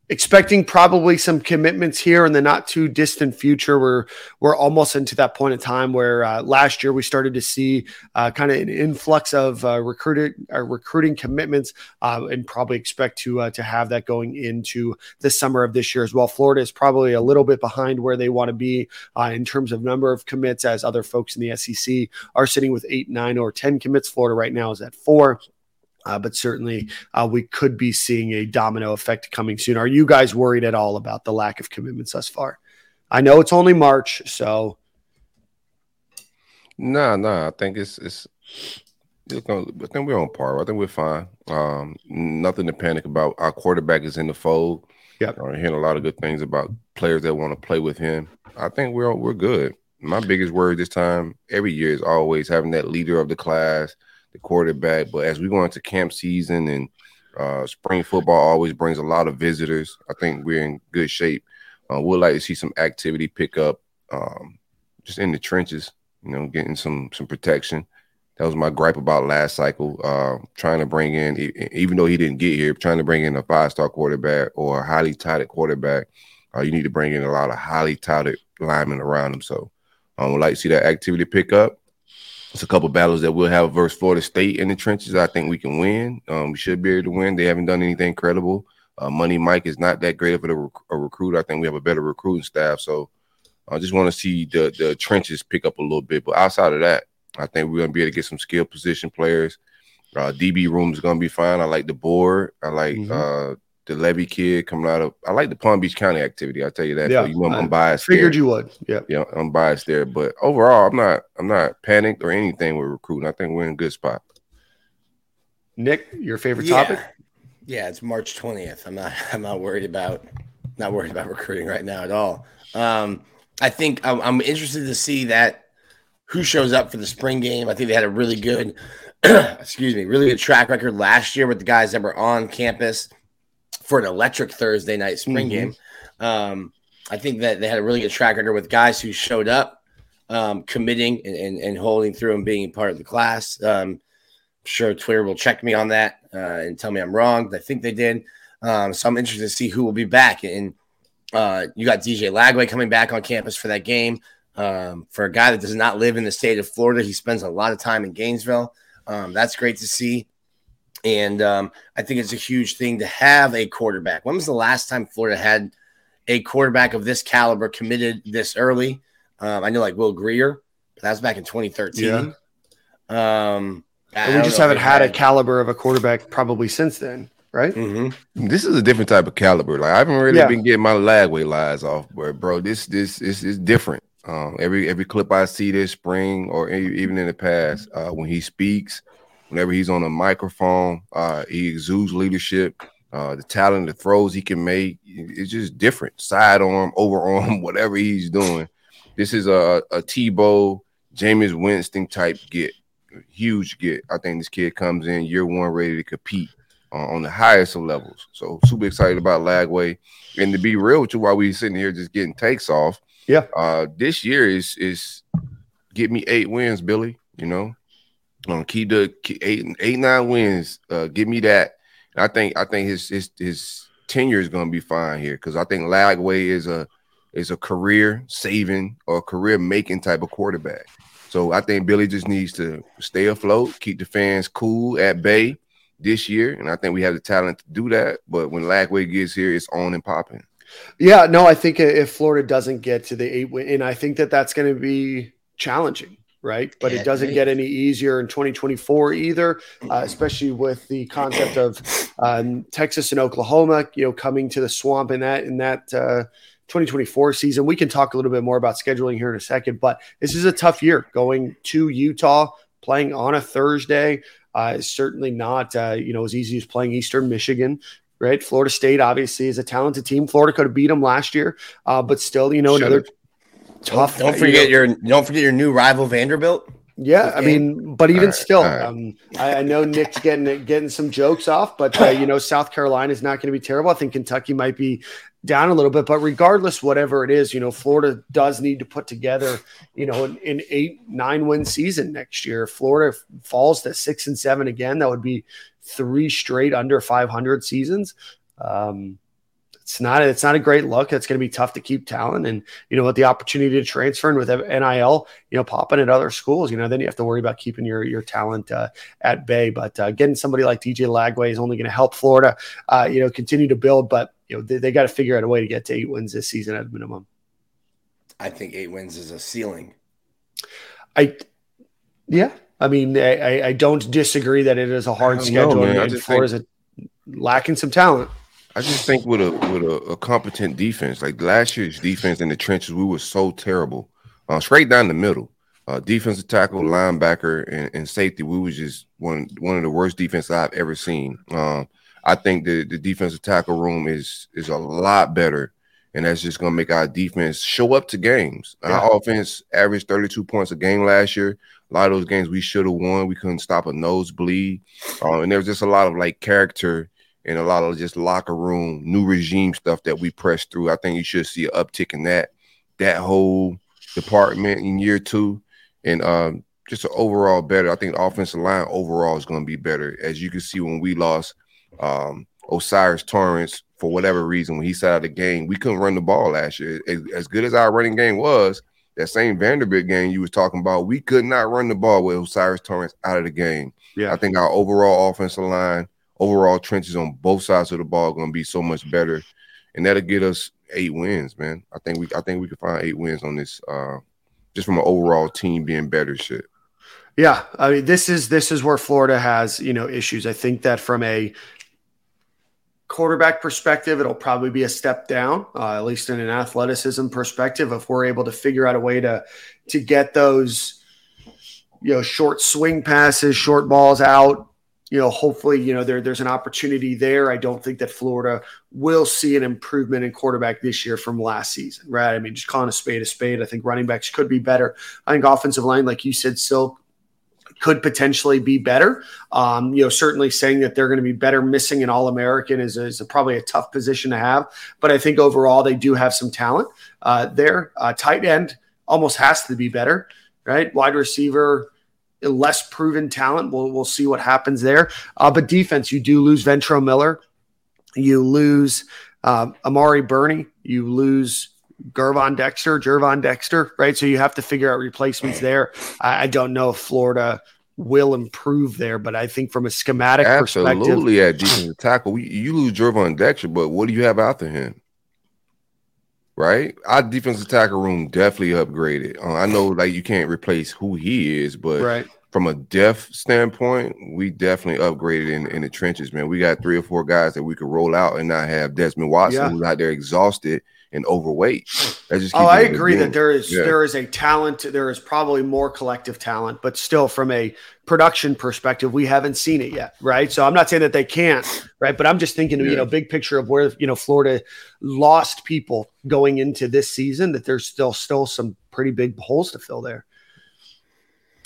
expecting probably some commitments here in the not too distant future. We're we're almost into that point in time where uh, last year we started to see uh, kind of an influx of uh, uh, recruiting commitments, uh, and probably expect to uh, to have that going into the summer of this year as well. Florida is probably a little bit behind where they want to be in terms of number of commits, as other folks in the SEC are sitting with eight, nine, or ten commits. Florida right now is at four. Uh, but certainly, uh, we could be seeing a domino effect coming soon. Are you guys worried at all about the lack of commitments thus far? I know it's only March, so. No, nah, no, nah, I think it's it's. I think we're on par. I think we're fine. Um, nothing to panic about. Our quarterback is in the fold. Yeah, I'm hearing a lot of good things about players that want to play with him. I think we're we're good. My biggest worry this time every year is always having that leader of the class the quarterback. But as we go into camp season and uh, spring football always brings a lot of visitors, I think we're in good shape. Uh, we'd like to see some activity pick up um, just in the trenches, you know, getting some some protection. That was my gripe about last cycle. Uh, trying to bring in, even though he didn't get here, trying to bring in a five star quarterback or a highly touted quarterback. Uh, you need to bring in a lot of highly touted linemen around him. So um, would like to see that activity pick up it's a couple battles that we'll have versus Florida State in the trenches. I think we can win. Um, we should be able to win. They haven't done anything credible. Uh, Money Mike is not that great of a, a recruit. I think we have a better recruiting staff. So I just want to see the the trenches pick up a little bit. But outside of that, I think we're gonna be able to get some skill position players. Uh, DB room is gonna be fine. I like the board. I like Mhm. uh, the Levy kid coming out of. I like the Palm Beach County activity. I'll tell you that. Yeah, so you know I'm, I'm biased. Figured there. you would. Yeah. Yeah, I'm biased there. But overall, I'm not. I'm not panicked or anything with recruiting. I think we're in a good spot. Nick, your favorite yeah. topic? Yeah, it's March 20th. I'm not I'm not worried about not worried about recruiting right now at all. Um, I think I'm, I'm interested to see that who shows up for the spring game. I think they had a really good excuse me, really good track record last year with the guys that were on campus for an electric Thursday night spring Mhm. game. Um, I think that they had a really good track record with guys who showed up, um, committing and, and, and holding through and being part of the class. Um, sure Twitter will check me on that uh, and tell me I'm wrong. I think they did. Um, so I'm interested to see who will be back. And uh, you got DJ Lagway coming back on campus for that game. Um, for a guy that does not live in the state of Florida, he spends a lot of time in Gainesville. Um, that's great to see. And um, I think it's a huge thing to have a quarterback. When was the last time Florida had a quarterback of this caliber committed this early? Um, I know like Will Grier, but that was back in 2013. Um, And we just haven't had a caliber of a quarterback probably since then, right? Mhm. This is a different type of caliber. Like I haven't really Yeah. been getting my lagway lies off, but bro, this this is is different. Um, every every clip I see this spring or e- even in the past, uh, when he speaks, whenever he's on a microphone, uh, he exudes leadership. Uh, the talent, the throws he can make, it's just different. Sidearm, overarm, whatever he's doing. This is a a Tebow, Jameis Winston type get, huge get. I think this kid comes in year one ready to compete uh, on the highest of levels. So super excited about Lagway. And to be real with you, while we sitting here just getting takes off, Yeah. uh, this year is is get me eight wins, Billy. You know, um, keep the eight eight nine wins. Uh, give me that. And I think I think his his his tenure is going to be fine here because I think Lagway is a is a career saving or career making type of quarterback. So I think Billy just needs to stay afloat, keep the fans cool at bay this year, and I think we have the talent to do that. But when Lagway gets here, it's on and popping. Yeah, no, I think if Florida doesn't get to the eight win, and I think that that's going to be challenging, right? But it doesn't get any easier in 2024 either, uh, especially with the concept of um, Texas and Oklahoma, you know, coming to the swamp in that in that uh, 2024 season. We can talk a little bit more about scheduling here in a second, but this is a tough year going to Utah, playing on a Thursday. Uh, is certainly not uh, you know as easy as playing Eastern Michigan right? Florida State obviously is a talented team. Florida could have beat them last year, uh, but still, you know, another tough. Don't you forget know- your don't forget your new rival Vanderbilt. Yeah, I mean, but even All right, still, all right. um, I, I know Nick's getting getting some jokes off, but uh, you know, South Carolina is not going to be terrible. I think Kentucky might be down a little bit, but regardless, whatever it is, you know, Florida does need to put together, you know, an, an eight nine win season next year. If Florida falls to six and seven again, that would be three straight under five hundred seasons. Um, it's not it's not a great look. It's going to be tough to keep talent, and you know, with the opportunity to transfer and with NIL, you know, popping at other schools, you know, then you have to worry about keeping your your talent uh, at bay. But uh, getting somebody like DJ Lagway is only going to help Florida, uh, you know, continue to build. But you know, they, they got to figure out a way to get to eight wins this season at minimum. I think eight wins is a ceiling. I, yeah, I mean, I, I- I don't disagree that it is a hard I don't know, schedule, man. I and just Florida's a, lacking some talent. I just think with a with a, a competent defense, like last year's defense in the trenches, we were so terrible, uh, straight down the middle. Uh, defensive tackle, linebacker, and, and safety, we was just one one of the worst defenses I've ever seen. Um, I think the the defensive tackle room is is a lot better, and that's just gonna make our defense show up to games. Yeah. Our offense averaged 32 points a game last year. A lot of those games we should have won. We couldn't stop a nosebleed, uh, and there was just a lot of like character and a lot of just locker room, new regime stuff that we pressed through. I think you should see an uptick in that that whole department in year two, and um, just an overall better. I think the offensive line overall is going to be better, as you can see when we lost um, O'Cyrus Torrence for whatever reason when he sat out of the game. We couldn't run the ball last year. As, as good as our running game was, that same Vanderbilt game you was talking about, we could not run the ball with O'Cyrus Torrence out of the game. Yeah. I think our overall offensive line, overall trenches on both sides of the ball going to be so much better, and that'll get us eight wins, man. I think we I think we can find eight wins on this, uh, just from an overall team being better. Shit. Yeah, I mean this is this is where Florida has you know issues. I think that from a quarterback perspective, it'll probably be a step down, uh, at least in an athleticism perspective. If we're able to figure out a way to to get those, you know, short swing passes, short balls out, you know, hopefully, you know, there, there's an opportunity there. I don't think that Florida will see an improvement in quarterback this year from last season, right? I mean, just calling a spade a spade. I think running backs could be better. I think offensive line, like you said, still could potentially be better. Um, you know, certainly saying that they're going to be better missing an All American is, is a, probably a tough position to have. But I think overall they do have some talent uh, there. Uh, tight end almost has to be better, right? Wide receiver, less proven talent. We'll we'll see what happens there. Uh, but defense, you do lose Ventrell Miller, you lose uh, Amari Burney. you lose Gervon Dexter, Gervon Dexter, right? So you have to figure out replacements there. I, I don't know if Florida will improve there, but I think from a schematic perspective. Absolutely at defensive tackle, we, you lose Gervon Dexter, but what do you have after him? Right, our defensive tackle room definitely upgraded. Uh, I know, like you can't replace who he is, but right. from a depth standpoint, we definitely upgraded in, in the trenches, man. We got three or four guys that we could roll out and not have Desmond Watson, Yeah. who's out there exhausted and overweight. Oh, I it in the agree that there is Yeah. there is a talent. There is probably more collective talent, but still, from a production perspective, we haven't seen it yet, right? So I'm not saying that they can't, right? But I'm just thinking, you know, big picture of where you know Florida lost people going into this season. That there's still still some pretty big holes to fill there.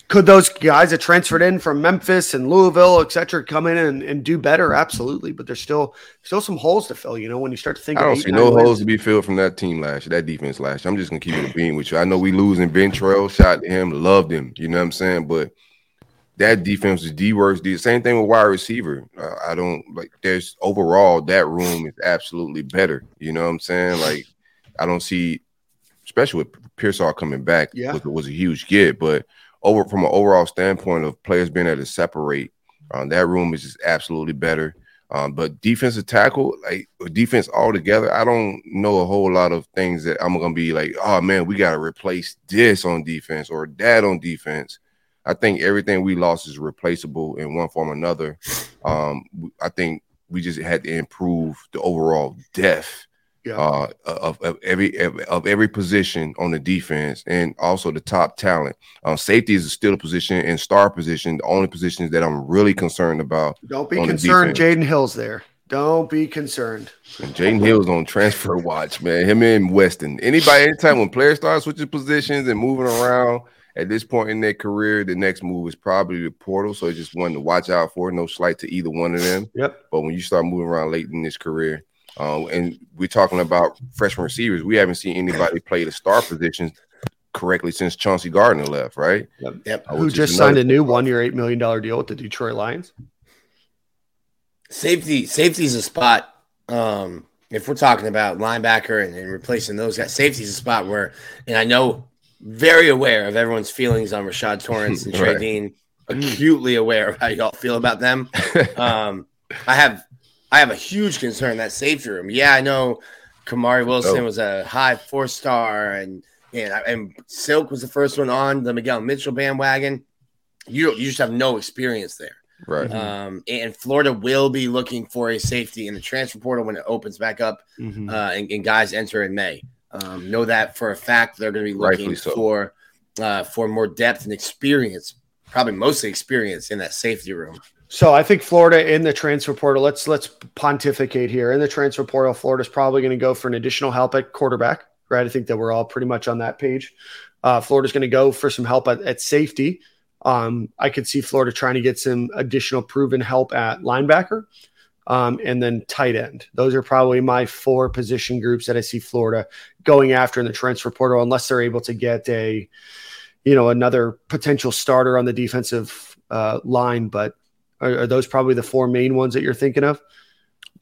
Could those guys that transferred in from Memphis and Louisville, et cetera, come in and, and do better? Absolutely, but there's still still some holes to fill. You know, when you start to think, I don't see no wins. holes to be filled from that team last year, that defense last year. I'm just gonna keep it a beam with you. I know we losing Ventrell, shot to him, loved him. You know what I'm saying? But that defense is the worst. The same thing with wide receiver. Uh, I don't like. There's overall that room is absolutely better. You know what I'm saying? Like I don't see, especially with Pearsall coming back, Yeah. was, was a huge get. But over from an overall standpoint of players being able to separate, um, that room is just absolutely better. Um, but defensive tackle, like defense altogether, I don't know a whole lot of things that I'm gonna be like, oh man, we gotta replace this on defense or that on defense. I think everything we lost is replaceable in one form or another. Um, I think we just had to improve the overall depth Yeah. uh, of, of every of every position on the defense and also the top talent. Um, safety is still a position and star position, the only positions that I'm really concerned about. Don't be concerned. Jaydon Hill's there. Don't be concerned. Jaydon Hill's on transfer watch, man. Him and Weston. Anybody, anytime when players start switching positions and moving around at this point in their career, the next move is probably the portal. So it's just one to watch out for. No slight to either one of them. Yep. But when you start moving around late in this career, um, and we're talking about freshman receivers, we haven't seen anybody play the star positions correctly since Chauncey Gardner left, right? Yep. Uh, Who just signed a new one year, $8 million deal with the Detroit Lions? Safety, safety is a spot. Um, if we're talking about linebacker and, and replacing those guys, safety is a spot where, and I know very aware of everyone's feelings on Rashad Torrence and Trey Right. Dean, acutely aware of how y'all feel about them. um, I have, I have a huge concern that safety room. Yeah, I know Kamari Wilson Oh. was a high four star, and and and Silk was the first one on the Miguel Mitchell bandwagon. You you just have no experience there. right. Um, and Florida will be looking for a safety in the transfer portal when it opens back up, Mm-hmm. uh, and, and guys enter in May. Um, know that for a fact. They're going to be looking so. for uh, for more depth and experience, probably mostly experience in that safety room. So I think Florida in the transfer portal. Let's let's pontificate here. In the transfer portal, Florida's probably going to go for an additional help at quarterback. Right. I think that we're all pretty much on that page. Uh, Florida's going to go for some help at, at safety. Um, I could see Florida trying to get some additional proven help at linebacker. Um, and then tight end. Those are probably my four position groups that I see Florida going after in the transfer portal, unless they're able to get a, you know, another potential starter on the defensive uh, line. But are, are those probably the four main ones that you're thinking of?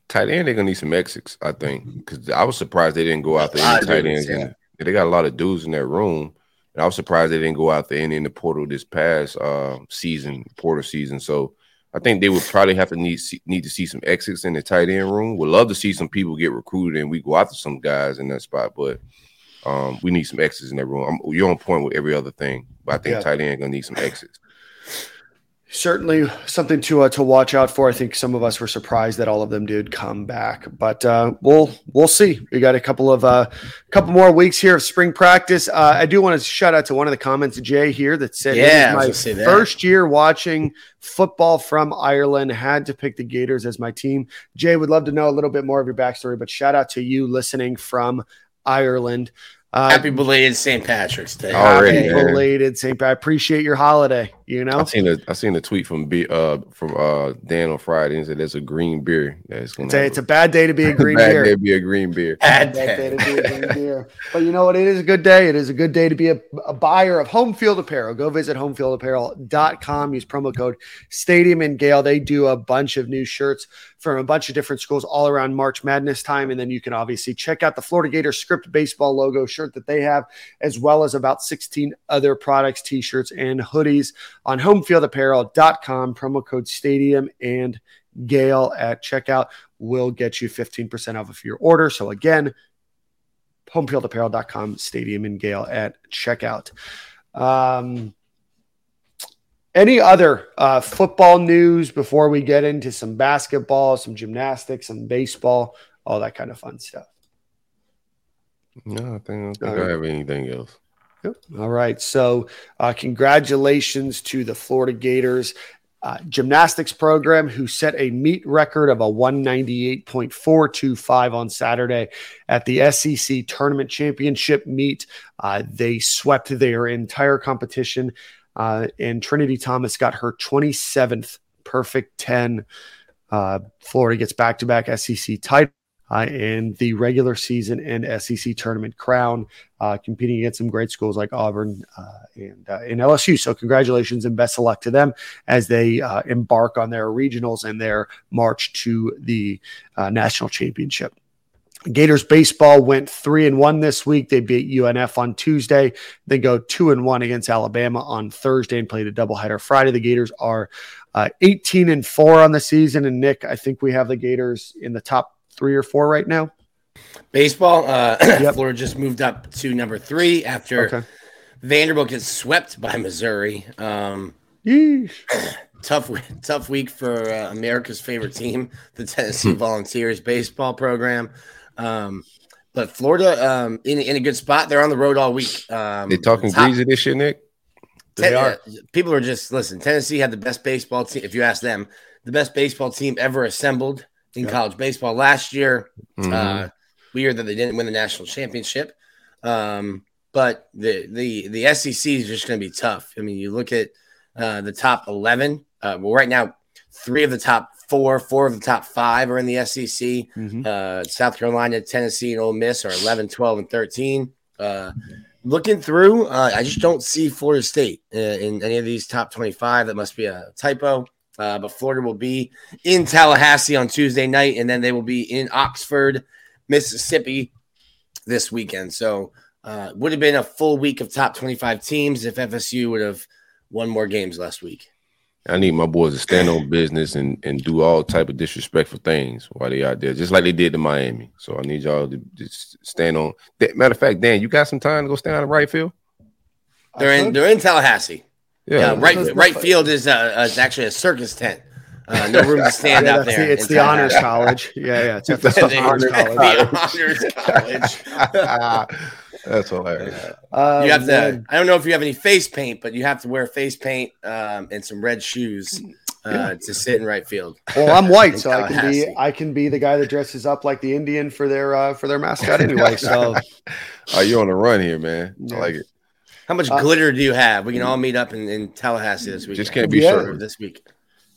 Tight end, they're gonna need some exits, I think, because I was surprised they didn't go out there any tight dudes, ends. yeah. and- They got a lot of dudes in that room. And I was surprised they didn't go out there and in the portal this past uh, season, portal season. So I think they would probably have to need need to see some exits in the tight end room. Would love to see some people get recruited and we go after some guys in that spot, but um, we need some exits in that room. I'm, you're on point with every other thing, but I think yeah. tight end gonna need some exits certainly something to uh, to watch out for. I think some of us were surprised that all of them did come back, but uh, we'll we'll see. We got a couple of a uh, couple more weeks here of spring practice. Uh, I do want to shout out to one of the comments, Jay here, that said, "Yeah, my first year watching football from Ireland. Had to pick the Gators as my team." Jay would love to know a little bit more of your backstory, but shout out to you listening from Ireland. Uh, Happy belated St. Patrick's Day. Already, Happy belated St. I appreciate your holiday. You know, I seen a I seen a tweet from B, uh from uh Dan on Friday and said there's a green beer that's gonna. It's a, it's a bad day to be a green bad beer. Day to be a green beer. Bad, bad day. to be a green beer. But you know what? It is a good day. It is a good day to be a, a buyer of home field apparel. Go visit homefieldapparel.com. Use promo code Stadium and Gale. They do a bunch of new shirts from a bunch of different schools all around March Madness time. And then you can obviously check out the Florida Gator script baseball logo shirt that they have, as well as about 16 other products, t shirts, and hoodies on homefieldapparel.com. Promo code Stadium and Gale at checkout will get you 15% off of your order. So again, homefieldapparel.com, Stadium and Gale at checkout. Um, any other uh, football news before we get into some basketball, some gymnastics, some baseball, all that kind of fun stuff? No, I, think, I don't think I have anything else. All right. So, uh, congratulations to the Florida Gators uh, gymnastics program who set a meet record of a 198.425 on Saturday at the SEC tournament championship meet. Uh, they swept their entire competition uh, and Trinity Thomas got her 27th perfect 10. Uh, Florida gets back to back SEC title uh, in the regular season and SEC tournament crown, uh, competing against some great schools like Auburn uh, and, uh, and LSU. So, congratulations and best of luck to them as they uh, embark on their regionals and their march to the uh, national championship. Gators baseball went three and one this week. They beat UNF on Tuesday. They go two and one against Alabama on Thursday and played a doubleheader Friday. The Gators are uh, 18 and four on the season. And Nick, I think we have the Gators in the top three or four right now. Baseball, uh, yep. Florida just moved up to number three after okay. Vanderbilt gets swept by Missouri. Um, tough, tough week for uh, America's favorite team, the Tennessee Volunteers baseball program. Um, but Florida um, in, in a good spot. They're on the road all week. Um, they talking top, greasy this year, Nick. They are. Uh, people are just listen. Tennessee had the best baseball team. If you ask them, the best baseball team ever assembled in yeah. college baseball last year. Mm-hmm. Uh, weird that they didn't win the national championship. Um, but the the the SEC is just going to be tough. I mean, you look at uh, the top eleven. Uh, well, right now, three of the top four, four of the top five are in the SEC. Mm-hmm. Uh, South Carolina, Tennessee, and Ole Miss are 11, 12, and 13. Uh, looking through, uh, I just don't see Florida State uh, in any of these top 25. That must be a typo. Uh, but Florida will be in Tallahassee on Tuesday night, and then they will be in Oxford, Mississippi this weekend. So, uh, would have been a full week of top 25 teams if FSU would have won more games last week. I need my boys to stand on business and, and do all type of disrespectful things while they out there, just like they did to Miami. So I need y'all to just stand on. Matter of fact, Dan, you got some time to go stand on the right field. They're in. They're in Tallahassee. Yeah, yeah right. Right field is uh, is actually a circus tent. Uh, no room to stand yeah, out there. The, it's the honors college. Yeah, yeah. It's the honors college. The honors college. That's hilarious. Uh, you have to. I don't know if you have any face paint, but you have to wear face paint um, and some red shoes uh, yeah. to sit in right field. Well, I'm white, so I can be I can be the guy that dresses up like the Indian for their uh, for their mascot anyway. So, are you on the run here, man? Yeah. I like it. How much uh, glitter do you have? We can all meet up in, in Tallahassee this week. Just can't be yeah. sure this week.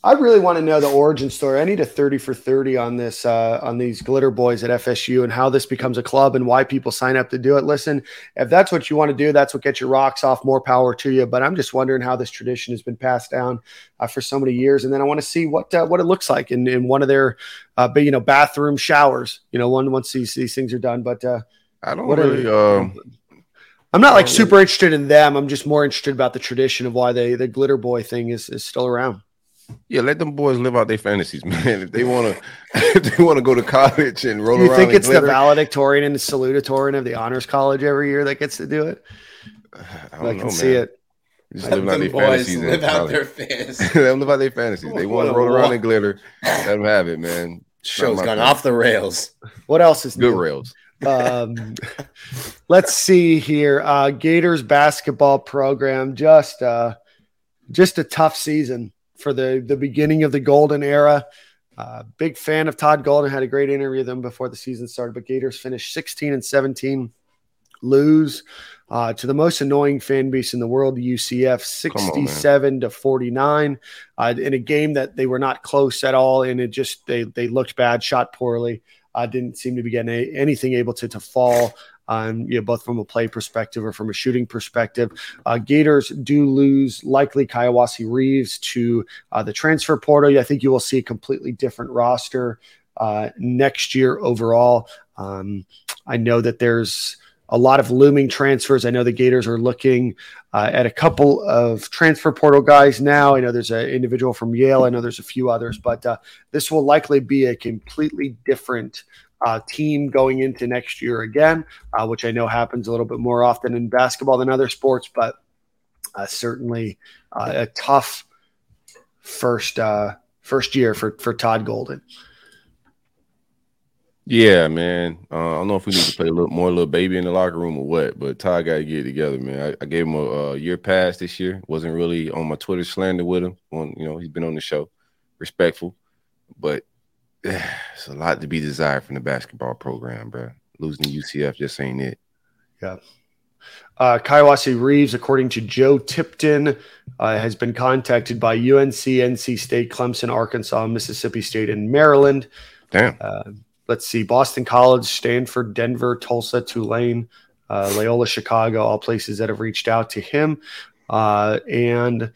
I really want to know the origin story. I need a 30 for 30 on this, uh, on these glitter boys at FSU and how this becomes a club and why people sign up to do it. Listen, if that's what you want to do, that's what gets your rocks off. More power to you. But I'm just wondering how this tradition has been passed down uh, for so many years. And then I want to see what, uh, what it looks like in, in one of their, uh, you know, bathroom showers, you know, one, once these, these things are done. But, uh, I don't really, um, I'm not like oh, super interested in them. I'm just more interested about the tradition of why they the glitter boy thing is, is still around. Yeah, let them boys live out their fantasies, man. If they want to, if they want to go to college and roll Do you around, think it's glitter, the valedictorian and the salutatorian of the honors college every year that gets to do it? I, I, don't can know, see man. it. Just Let living out them their boys fantasies. live out their fantasies. Let them live out their fantasies. They want to roll around in glitter. Let them have it, man. Show's gone thing. off the rails. What else is Good new? rails. Um, let's see here. Uh, Gators basketball program just uh, just a tough season for the the beginning of the golden era. Uh, big fan of Todd Golden. Had a great interview with him before the season started. But Gators finished 16 and 17, lose uh, to the most annoying fan base in the world, UCF, Come on, 67 to 49, uh, in a game that they were not close at all, and it just they they looked bad, shot poorly uh, didn't seem to be getting a, anything able to to fall. Um, you know, both from a play perspective or from a shooting perspective. Uh, Gators do lose likely Kowacie Reeves to uh, the transfer portal. I think you will see a completely different roster uh, next year overall. Um, I know that there's a lot of looming transfers. I know the Gators are looking uh, at a couple of transfer portal guys now. I know there's an individual from Yale. I know there's a few others, but uh, this will likely be a completely different uh, team going into next year again, uh, which I know happens a little bit more often in basketball than other sports, but uh, certainly uh, a tough first first year for for Todd Golden. Yeah, man. Uh, I don't know if we need to play a little more little baby in the locker room or what, but Ty got to get it together, man. I, I gave him a, a year pass this year. Wasn't really on my Twitter slander with him. On you know, he's been on the show, respectful, but it's a lot to be desired from the basketball program, bro. Losing to UCF just ain't it. Yeah. Uh, Kowacie Reeves, according to Joe Tipton, uh, has been contacted by UNC, NC State, Clemson, Arkansas, Mississippi State, and Maryland. Damn. Uh, let's see Boston College, Stanford, Denver, Tulsa, Tulane, uh, Loyola, Chicago, all places that have reached out to him. Uh, and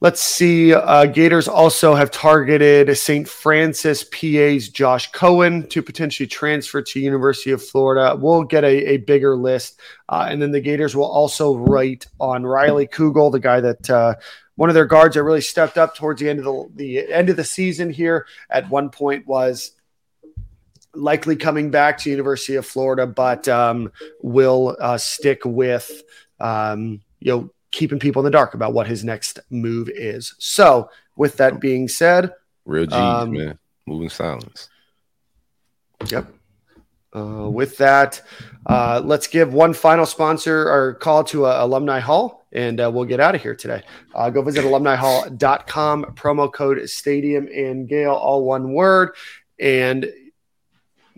let's see, uh, Gators also have targeted St. Francis PA's Josh Cohen to potentially transfer to University of Florida. We'll get a, a bigger list. Uh, and then the Gators will also write on Riley Kugel, the guy that uh, one of their guards that really stepped up towards the end of the, the end of the season here at one point was likely coming back to University of Florida, but um, will uh, stick with um, you know keeping people in the dark about what his next move is. So, with that being said, Real G's, Um, man. Moving silence. Yep. Uh, with that, uh, let's give one final sponsor or call to uh, Alumni Hall, and uh, we'll get out of here today. Uh, go visit alumnihall.com, promo code Stadium and Gale, all one word. And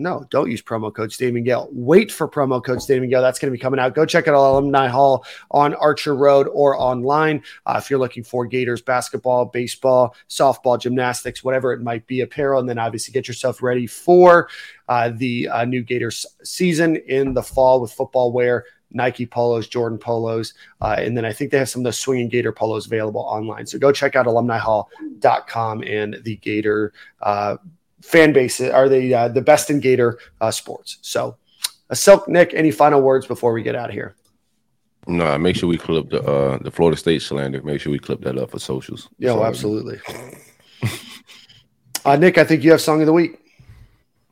no, don't use promo code and Gale. Wait for promo code and Gale. That's going to be coming out. Go check out Alumni Hall on Archer Road or online. Uh, if you're looking for Gators basketball, baseball, softball, gymnastics, whatever it might be, apparel, and then obviously get yourself ready for uh, the uh, new Gators season in the fall with football wear. Nike polos, Jordan polos, uh, and then I think they have some of those swinging Gator polos available online. So go check out alumnihall.com and the Gator uh, fan base are the uh, the best in Gator uh, sports. So, uh, Silk Nick, any final words before we get out of here? No, make sure we clip the uh the Florida State slander. Make sure we clip that up for socials. Yeah, So, absolutely. uh, Nick, I think you have song of the week.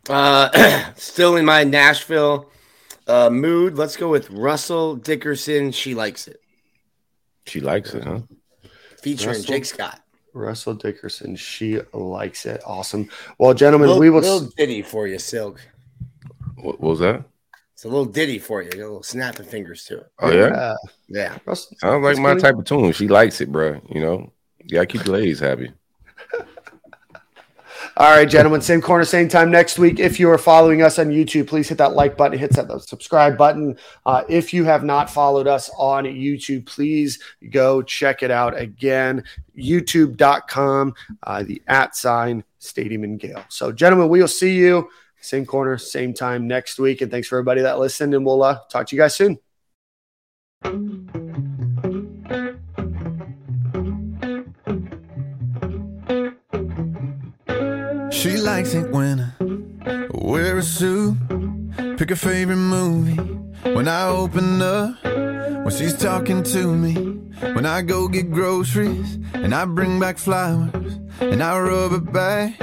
Uh, still in my Nashville uh, mood. Let's go with Russell Dickerson. She likes it, She likes it, huh? featuring Russell? Jake Scott. Russell Dickerson, she likes it. Awesome. Well, gentlemen, Little, we will. little ditty for you, Silk. What, what was that? It's a little ditty for you. A little snapping fingers to it. Oh yeah, Uh, Yeah. Russell, sounds like my gonna- type of tune. She likes it, bro. You know, yeah. gotta keep the ladies happy. All right, gentlemen, same corner, same time next week. If you are following us on YouTube, please hit that like button, hit that subscribe button. Uh, if you have not followed us on YouTube, please go check it out again. YouTube.com, uh, the at sign Stadium and Gale. So, gentlemen, we will see you same corner, same time next week. And thanks for everybody that listened. And we'll uh, talk to you guys soon. She likes it when I wear a suit, pick a favorite movie, when I open up, when she's talking to me, when I go get groceries, and I bring back flowers, and I rub it back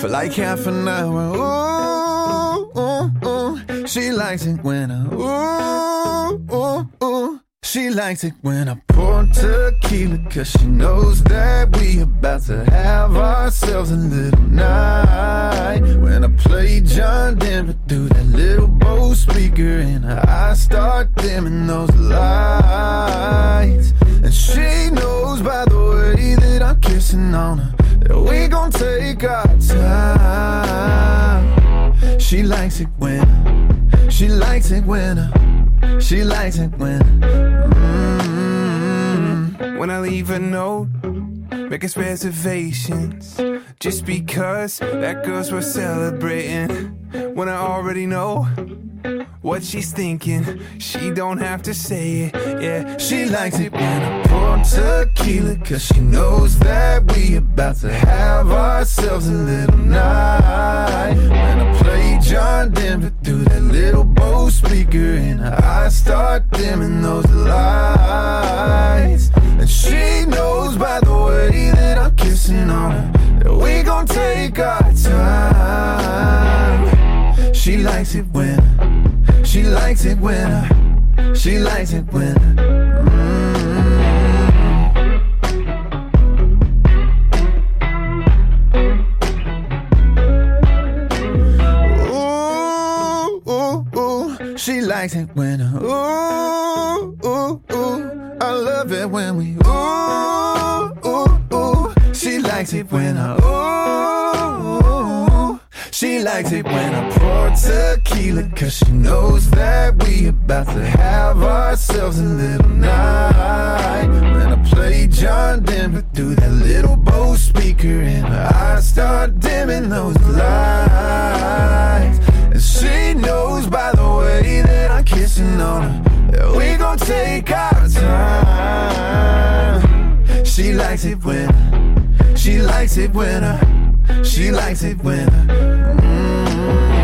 for like half an hour. Ooh, ooh, ooh. she likes it when I ooh, ooh, ooh. She likes it when I pour tequila Cause she knows that we about to have ourselves a little night. When I play John Denver through that little Bose speaker And I start dimming those lights. And she knows by the way that I'm kissing on her That we gon' take our time. She likes it when She likes it when she likes it when mm, when I leave a note, making reservations. Just because that girl's worth celebrating. When I already know what she's thinking, she don't have to say it. Yeah, she likes it when I pour tequila, cause she knows that we about to have ourselves a little night. When I play John Denver through that little Bose speaker, and I start dimming those lights. And she knows by the way that I'm kissing on her that we gon' take our time. She likes it when, she likes it when, she likes it when. Mm-hmm. Ooh, ooh, ooh, she likes it when, ooh, ooh, ooh, I love it when we, ooh, ooh, ooh, she likes it when I, ooh, she likes it when I pour tequila Cause she knows that we about to have ourselves a little night. When I play John Denver through that little Bose speaker And I start dimming those lights. And she knows by the way that I'm kissing on her That we gon' take our time. She likes it when, she likes it when I she likes it when I. Mm.